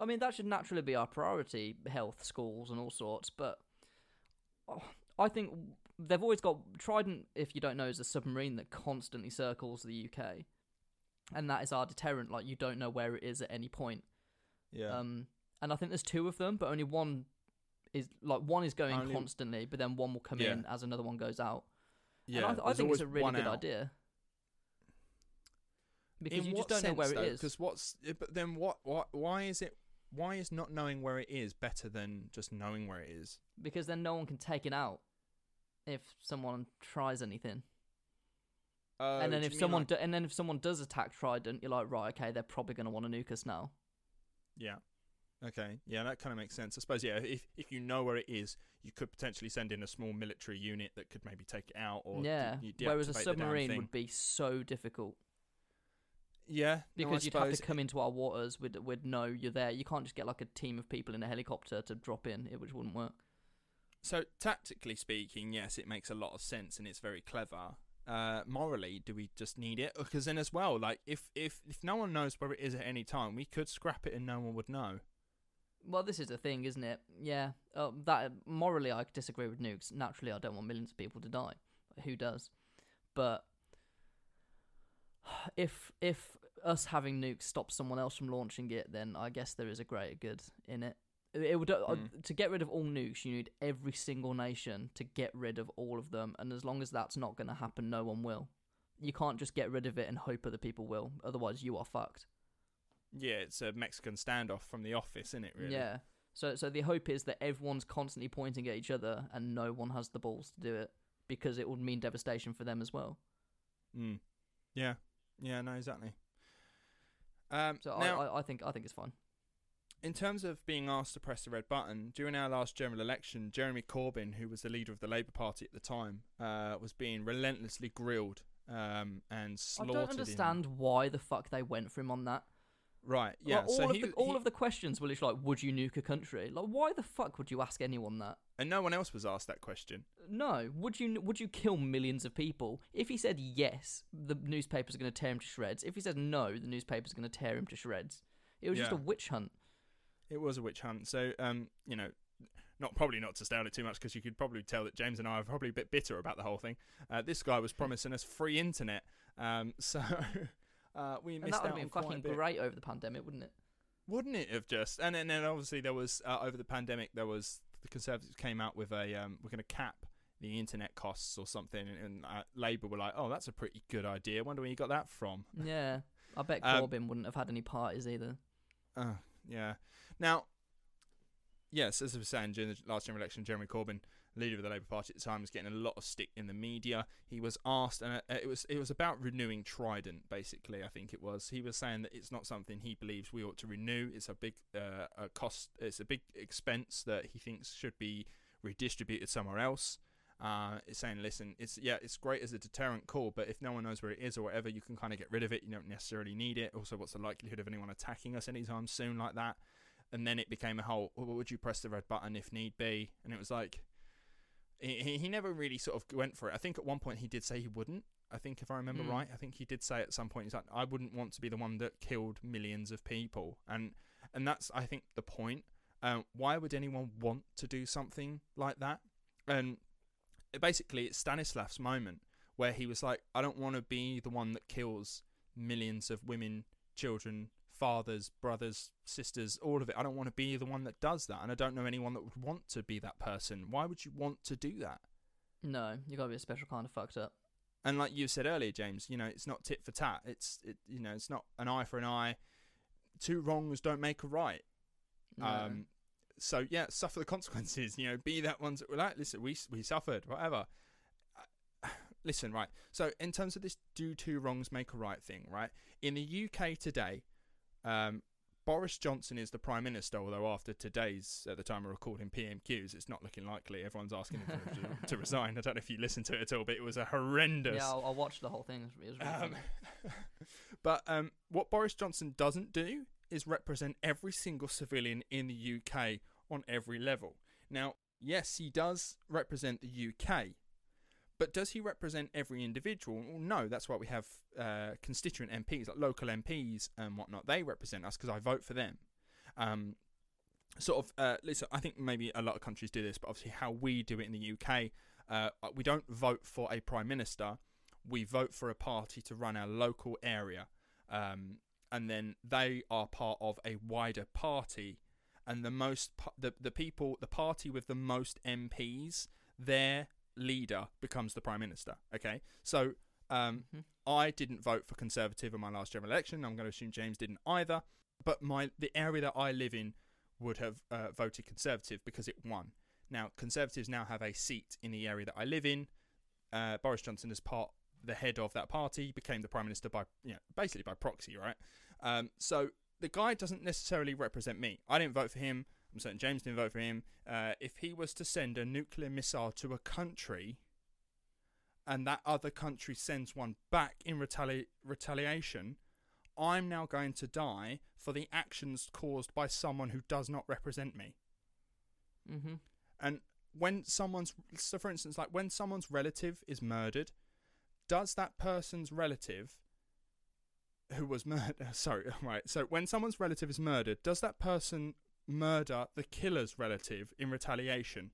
I mean, that should naturally be our priority: health, schools, and all sorts. But oh, I think they've always got Trident. If you don't know, is a submarine that constantly circles the UK, and that is our deterrent. Like you don't know where it is at any point. Yeah. Um, and I think there's two of them, but only one is like one is going Only- constantly, but then one will come Yeah. in as another one goes out. Yeah, and I, I think it's a really good out. idea because In you just don't know where sense, it though? is. Because what's eh, but then what what why is it why is not knowing where it is better than just knowing where it is? because then no one can take it out if someone tries anything. Uh, and then if someone like- do, and then if someone does attack Trident, you're like, right, okay, they're probably going to want to nuke us now. yeah, okay, yeah, that kind of makes sense. I suppose yeah, if if you know where it is, you could potentially send in a small military unit that could maybe take it out or de- yeah. you Whereas a submarine would be so difficult yeah no, because you'd have to come into our waters. We'd we'd know you're there. You can't just get like a team of people in a helicopter to drop in, it which wouldn't work. So tactically speaking, yes, it makes a lot of sense and it's very clever. Uh, morally, do we just need it? Because then as well, like if if if no one knows where it is at any time, we could scrap it and no one would know. Well, this is the thing, isn't it? Yeah. Uh, that morally, I disagree with nukes. Naturally, I don't want millions of people to die. Who does? But if if us having nukes stops someone else from launching it, then I guess there is a greater good in it. It would uh, Hmm. to get rid of all nukes. You need every single nation to get rid of all of them, and as long as that's not going to happen, no one will. You can't just get rid of it and hope other people will. Otherwise, you are fucked. Yeah, it's a Mexican standoff from The Office, isn't it? Really? Yeah. So so the hope is that everyone's constantly pointing at each other and no one has the balls to do it because it would mean devastation for them as well. Mm. Yeah. Yeah. No, exactly. Um, So now, I, I think I think it's fine. in terms of being asked to press the red button during our last general election, Jeremy Corbyn, who was the leader of the Labour Party at the time, uh, was being relentlessly grilled um, and slaughtered. I don't in- understand why the fuck they went for him on that. Right. Yeah. Like, all so of he, the all he- of the questions were like, "Would you nuke a country?" Like, why the fuck would you ask anyone that? and no one else was asked that question. No. Would you would you kill millions of people? If he said yes, the newspapers are going to tear him to shreds. If he said no, the newspapers are going to tear him to shreds. It was just a witch hunt. It was a witch hunt. So, um, you know, not probably not to stay on it too much because you could probably tell that James and I are probably a bit bitter about the whole thing. Uh, this guy was promising us free internet. Um, so Uh, we And missed that would out have been on fucking great over the pandemic, wouldn't it? Wouldn't it have just? And then, obviously there was uh, over the pandemic there was the Conservatives came out with a um, we're going to cap the internet costs or something, and, and uh, Labour were like, oh, that's a pretty good idea. Wonder where you got that from. Yeah. I bet Um, Corbyn wouldn't have had any parties either. Uh, yeah. Now, yes, as I was saying during the last general election, Jeremy Corbyn, leader of the Labour Party at the time, was getting a lot of stick in the media. He was asked, and uh, it was it was about renewing Trident. Basically, I think it was. He was saying that it's not something he believes we ought to renew. It's a big uh, a cost. It's a big expense that he thinks should be redistributed somewhere else. Uh, it's saying, listen, it's yeah, it's great as a deterrent call, but if no one knows where it is or whatever, you can kind of get rid of it. You don't necessarily need it. Also, what's the likelihood of anyone attacking us anytime soon like that? And then it became a whole, well, would you press the red button if need be? And it was like, he, he- never really sort of went for it. I think at one point he did say he wouldn't. I think if I remember Mm. right, I think he did say at some point he's like, I wouldn't want to be the one that killed millions of people, and and that's I think the point. Um, why would anyone want to do something like that? And basically, it's Stanislav's moment where he was like, I don't want to be the one that kills millions of women, children, fathers, brothers, sisters, all of it. I don't want to be the one that does that, and I don't know anyone that would want to be that person. Why would you want to do that? No, you gotta be a special kind of fucked up. And like you said earlier, James, you know, it's not tit for tat. It's it, you know, it's not an eye for an eye. Two wrongs don't make a right. No. Um, so yeah, suffer the consequences. You know, be that ones that were like, listen, we we suffered, whatever. Uh, Listen, right. So in terms of this do two wrongs make a right thing, right? In the UK today, um, Boris Johnson is the prime minister. Although after today's, at the time of recording PMQs, it's not looking likely. Everyone's asking him to, to resign. I don't know if you listened to it at all, but it was a horrendous. yeah, I'll, I'll watch the whole thing. Really Um, but um, what Boris Johnson doesn't do is represent every single civilian in the UK on every level. Now, yes, he does represent the UK, but does he represent every individual? Well, no, that's why we have uh, constituent MPs, like local MPs and whatnot. They represent us because I vote for them. Um, sort of, uh, listen, I think maybe a lot of countries do this, but obviously how we do it in the UK, uh, we don't vote for a prime minister. We vote for a party to run our local area, um, and then they are part of a wider party. And the most, the the people, the party with the most MPs, their leader becomes the prime minister. Okay, so um, Mhm. I didn't vote for Conservative in my last general election. I'm going to assume James didn't either. But my the area that I live in would have uh, voted Conservative because it won. Now Conservatives now have a seat in the area that I live in. Uh, Boris Johnson is part the head of that party, became the prime minister by you know basically by proxy, right? Um, so the guy doesn't necessarily represent me. I didn't vote for him. I'm certain James didn't vote for him. Uh, if he was to send a nuclear missile to a country, and that other country sends one back in retali- retaliation, I'm now going to die for the actions caused by someone who does not represent me. Mm-hmm. And when someone's, so for instance, like when someone's relative is murdered, does that person's relative who was murdered, sorry, right, so when someone's relative is murdered, does that person murder the killer's relative in retaliation?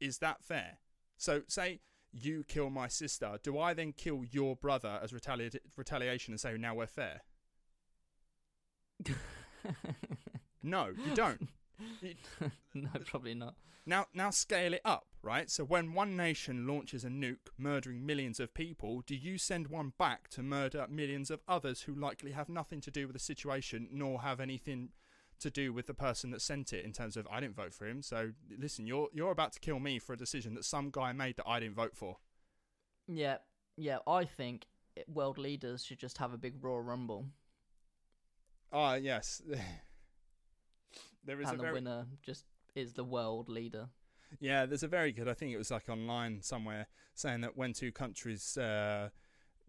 Is that fair? So, say you kill my sister, do I then kill your brother as retali- retaliation and say, now we're fair? No, you don't. You- no, probably not. Now, now scale it up, right? So when one nation launches a nuke, murdering millions of people, do you send one back to murder millions of others who likely have nothing to do with the situation, nor have anything to do with the person that sent it? In terms of, I didn't vote for him, so listen, you're you're about to kill me for a decision that some guy made that I didn't vote for. Yeah, yeah. I think world leaders should just have a big raw Rumble, Ah, yes. there is a and the very winner just is the world leader. Yeah, there's a very good. I think it was like online somewhere saying that when two countries uh,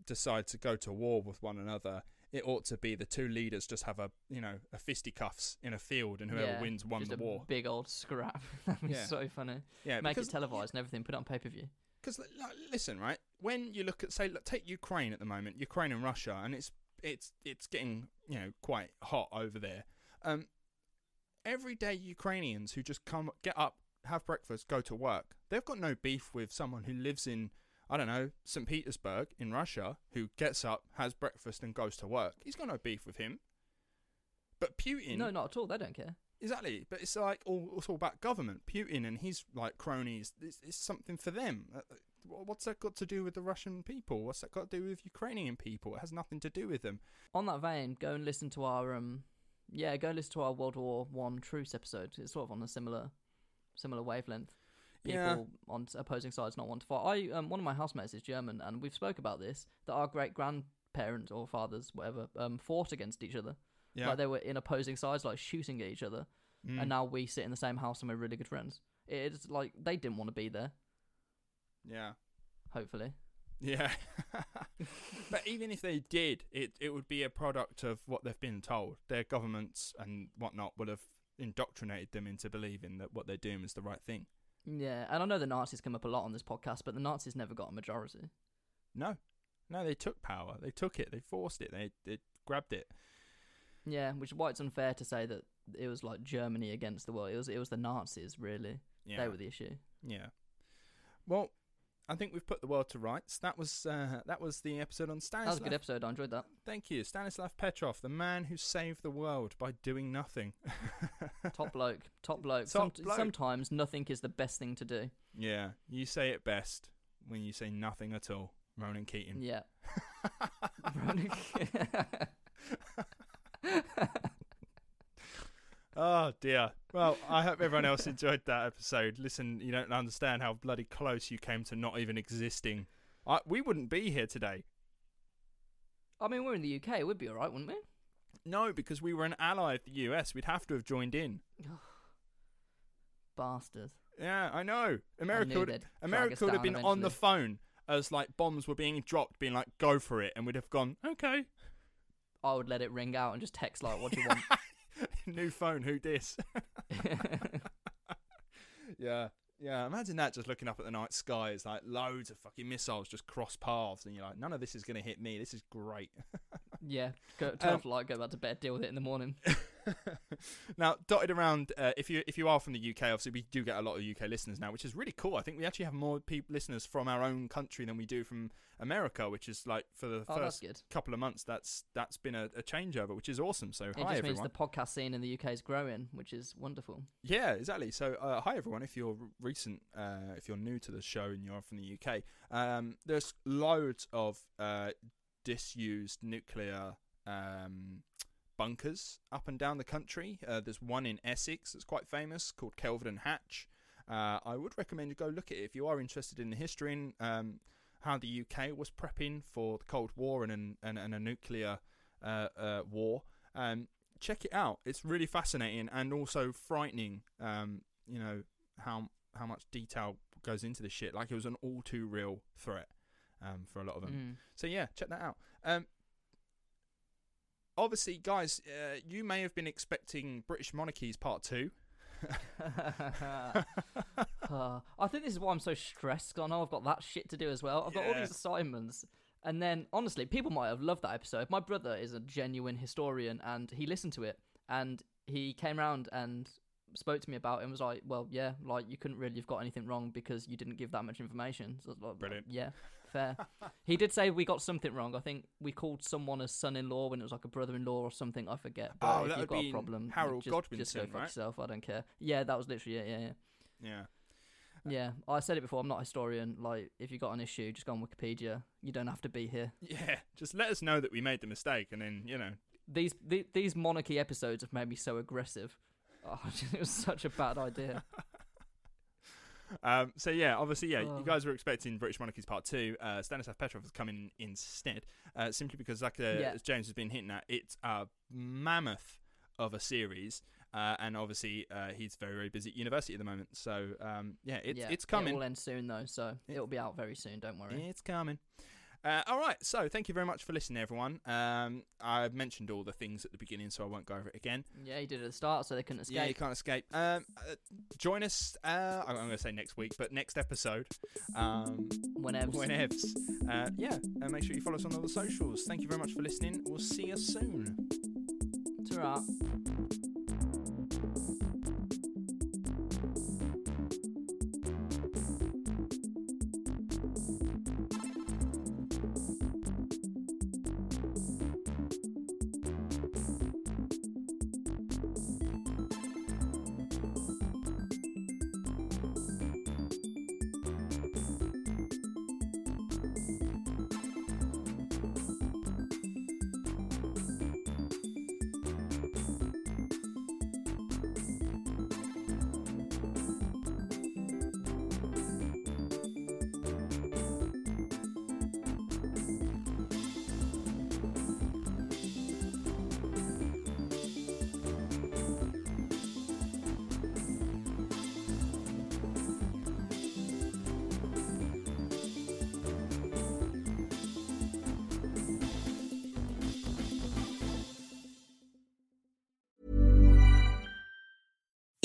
decide to go to war with one another, it ought to be the two leaders just have a you know a fisticuffs in a field, and whoever Yeah, wins won the a war. Big old scrap. That'd be Yeah. so funny. Yeah, Make because it televised and everything. Put it on pay per view. because like, listen, right? When you look at say look, take Ukraine at the moment, Ukraine and Russia, and it's it's it's getting you know quite hot over there. Um, everyday Ukrainians who just come get up, have breakfast, go to work. They've got no beef with someone who lives in I don't know, St. Petersburg in Russia, who gets up, has breakfast, and goes to work. He's got no beef with him. But Putin. No, not at all. They don't care. Exactly, but it's like all it's all about government. Putin and his like cronies. It's, it's something for them. Uh, uh, What's that got to do with the Russian people? What's that got to do with Ukrainian people? It has nothing to do with them. On that vein, go and listen to our um, yeah, go and listen to our World War One truce episode. It's sort of on a similar, similar wavelength. People Yeah. on opposing sides not want to fight. I um, one of my housemates is German, and we've spoke about this that our great grandparents or fathers, whatever, um, fought against each other. Yeah. Like they were in opposing sides, like shooting at each other. Mm. And now we sit in the same house and we're really good friends. It's like they didn't want to be there. Yeah. Hopefully. Yeah. but even if they did, it it would be a product of what they've been told. Their governments and whatnot would have indoctrinated them into believing that what they're doing is the right thing. Yeah, and I know the Nazis come up a lot on this podcast, but the Nazis never got a majority. No. No, they took power. They took it. They forced it. They they grabbed it. Yeah, which is why it's unfair to say that it was like Germany against the world. It was it was the Nazis really. Yeah. They were the issue. Yeah. Well, I think we've put the world to rights. That was uh, that was the episode on Stanislav. That was a good episode. I enjoyed that. Thank you, Stanislav Petrov, the man who saved the world by doing nothing. Top bloke, top bloke. Top Some- bloke. Sometimes nothing is the best thing to do. yeah, you say it best when you say nothing at all. Ronan Keating. Yeah. Oh dear. Well, I hope everyone else enjoyed that episode. Listen, you don't understand how bloody close you came to not even existing. I, we wouldn't be here today. I mean, we're in the UK. We'd be all right, wouldn't we? No, because we were an ally of the US. We'd have to have joined in. Bastard. Yeah, I know. America knew would, America would have been on the phone as like bombs were being dropped, being like, "Go for it," and we'd have gone, "Okay." I would let it ring out and just text like, "What do you want?" New phone, who dis? yeah, yeah. Imagine that just looking up at the night sky. It's like loads of fucking missiles just cross paths, and you're like, none of this is going to hit me. This is great. yeah. Go, turn Um, off light, go back to bed, deal with it in the morning. now, dotted around, uh, if you if you are from the UK, obviously we do get a lot of UK listeners now, which is really cool. I think we actually have more people listeners from our own country than we do from America, which is like for the Oh, first couple of months, that's that's been a, a changeover, which is awesome. So It hi just everyone. means the podcast scene in the UK is growing, which is wonderful. Yeah, exactly. So, uh, hi everyone. If you're recent, uh, if you're new to the show and you're from the UK, um, there's loads of uh, disused nuclear um, bunkers up and down the country. Uh, there's one in Essex that's quite famous called Kelvedon and Hatch. Uh, I would recommend you go look at it if you are interested in the history and um, how the UK was prepping for the Cold War and an, and, and a nuclear uh, uh, war. Um, check it out. It's really fascinating and also frightening. Um, you know how how much detail goes into this shit. Like it was an all too real threat um, for a lot of them. Mm. So yeah, check that out. Obviously, guys, uh, you may have been expecting British Monarchies Part Two. Uh, I think this is why I'm so stressed. I know I've got that shit to do as well. I've got all these assignments. And then, honestly, people might have loved that episode. My brother is a genuine historian, and he listened to it, and he came around and spoke to me about it and was like, "Well, yeah, like you couldn't really have got anything wrong because you didn't give that much information." So like, Brilliant. Yeah, fair. he did say we got something wrong. I think we called someone a son-in-law when it was like a brother-in-law or something. I forget. But Oh, if that you've would got be a problem, Harold just, just go Godwinson, fuck right? yourself. I don't care. Yeah, that was literally it. Yeah, yeah. Yeah. Yeah, I said it before. I'm not a historian. Like, if you got an issue, just go on Wikipedia. You don't have to be here. Yeah. Just let us know that we made the mistake, and then you know. These the, these monarchy episodes have made me so aggressive. Oh, it was such a bad idea. Um, so yeah, obviously, yeah, Oh. you guys were expecting British Monarchies Part Two. Uh, Stanislav Petrov has come in instead, uh, simply because, like uh, Yeah. as James has been hinting at, it's a mammoth of a series, uh, and obviously uh, he's very very busy at university at the moment. So um, yeah, it's yeah, it's It coming. will end soon though, so it'll be out very soon. Don't worry. It's coming. Uh, all right, so thank you very much for listening, everyone. Um, I've mentioned all the things at the beginning, so I won't go over it again. Yeah, you did it at the start, so they couldn't escape. Yeah, you can't escape. Um, uh, join us. Uh, I'm going to say next week, but next episode. Um, whenever. Whenevs. Uh, yeah, and make sure you follow us on all the socials. Thank you very much for listening. We'll see you soon. Ta-ra.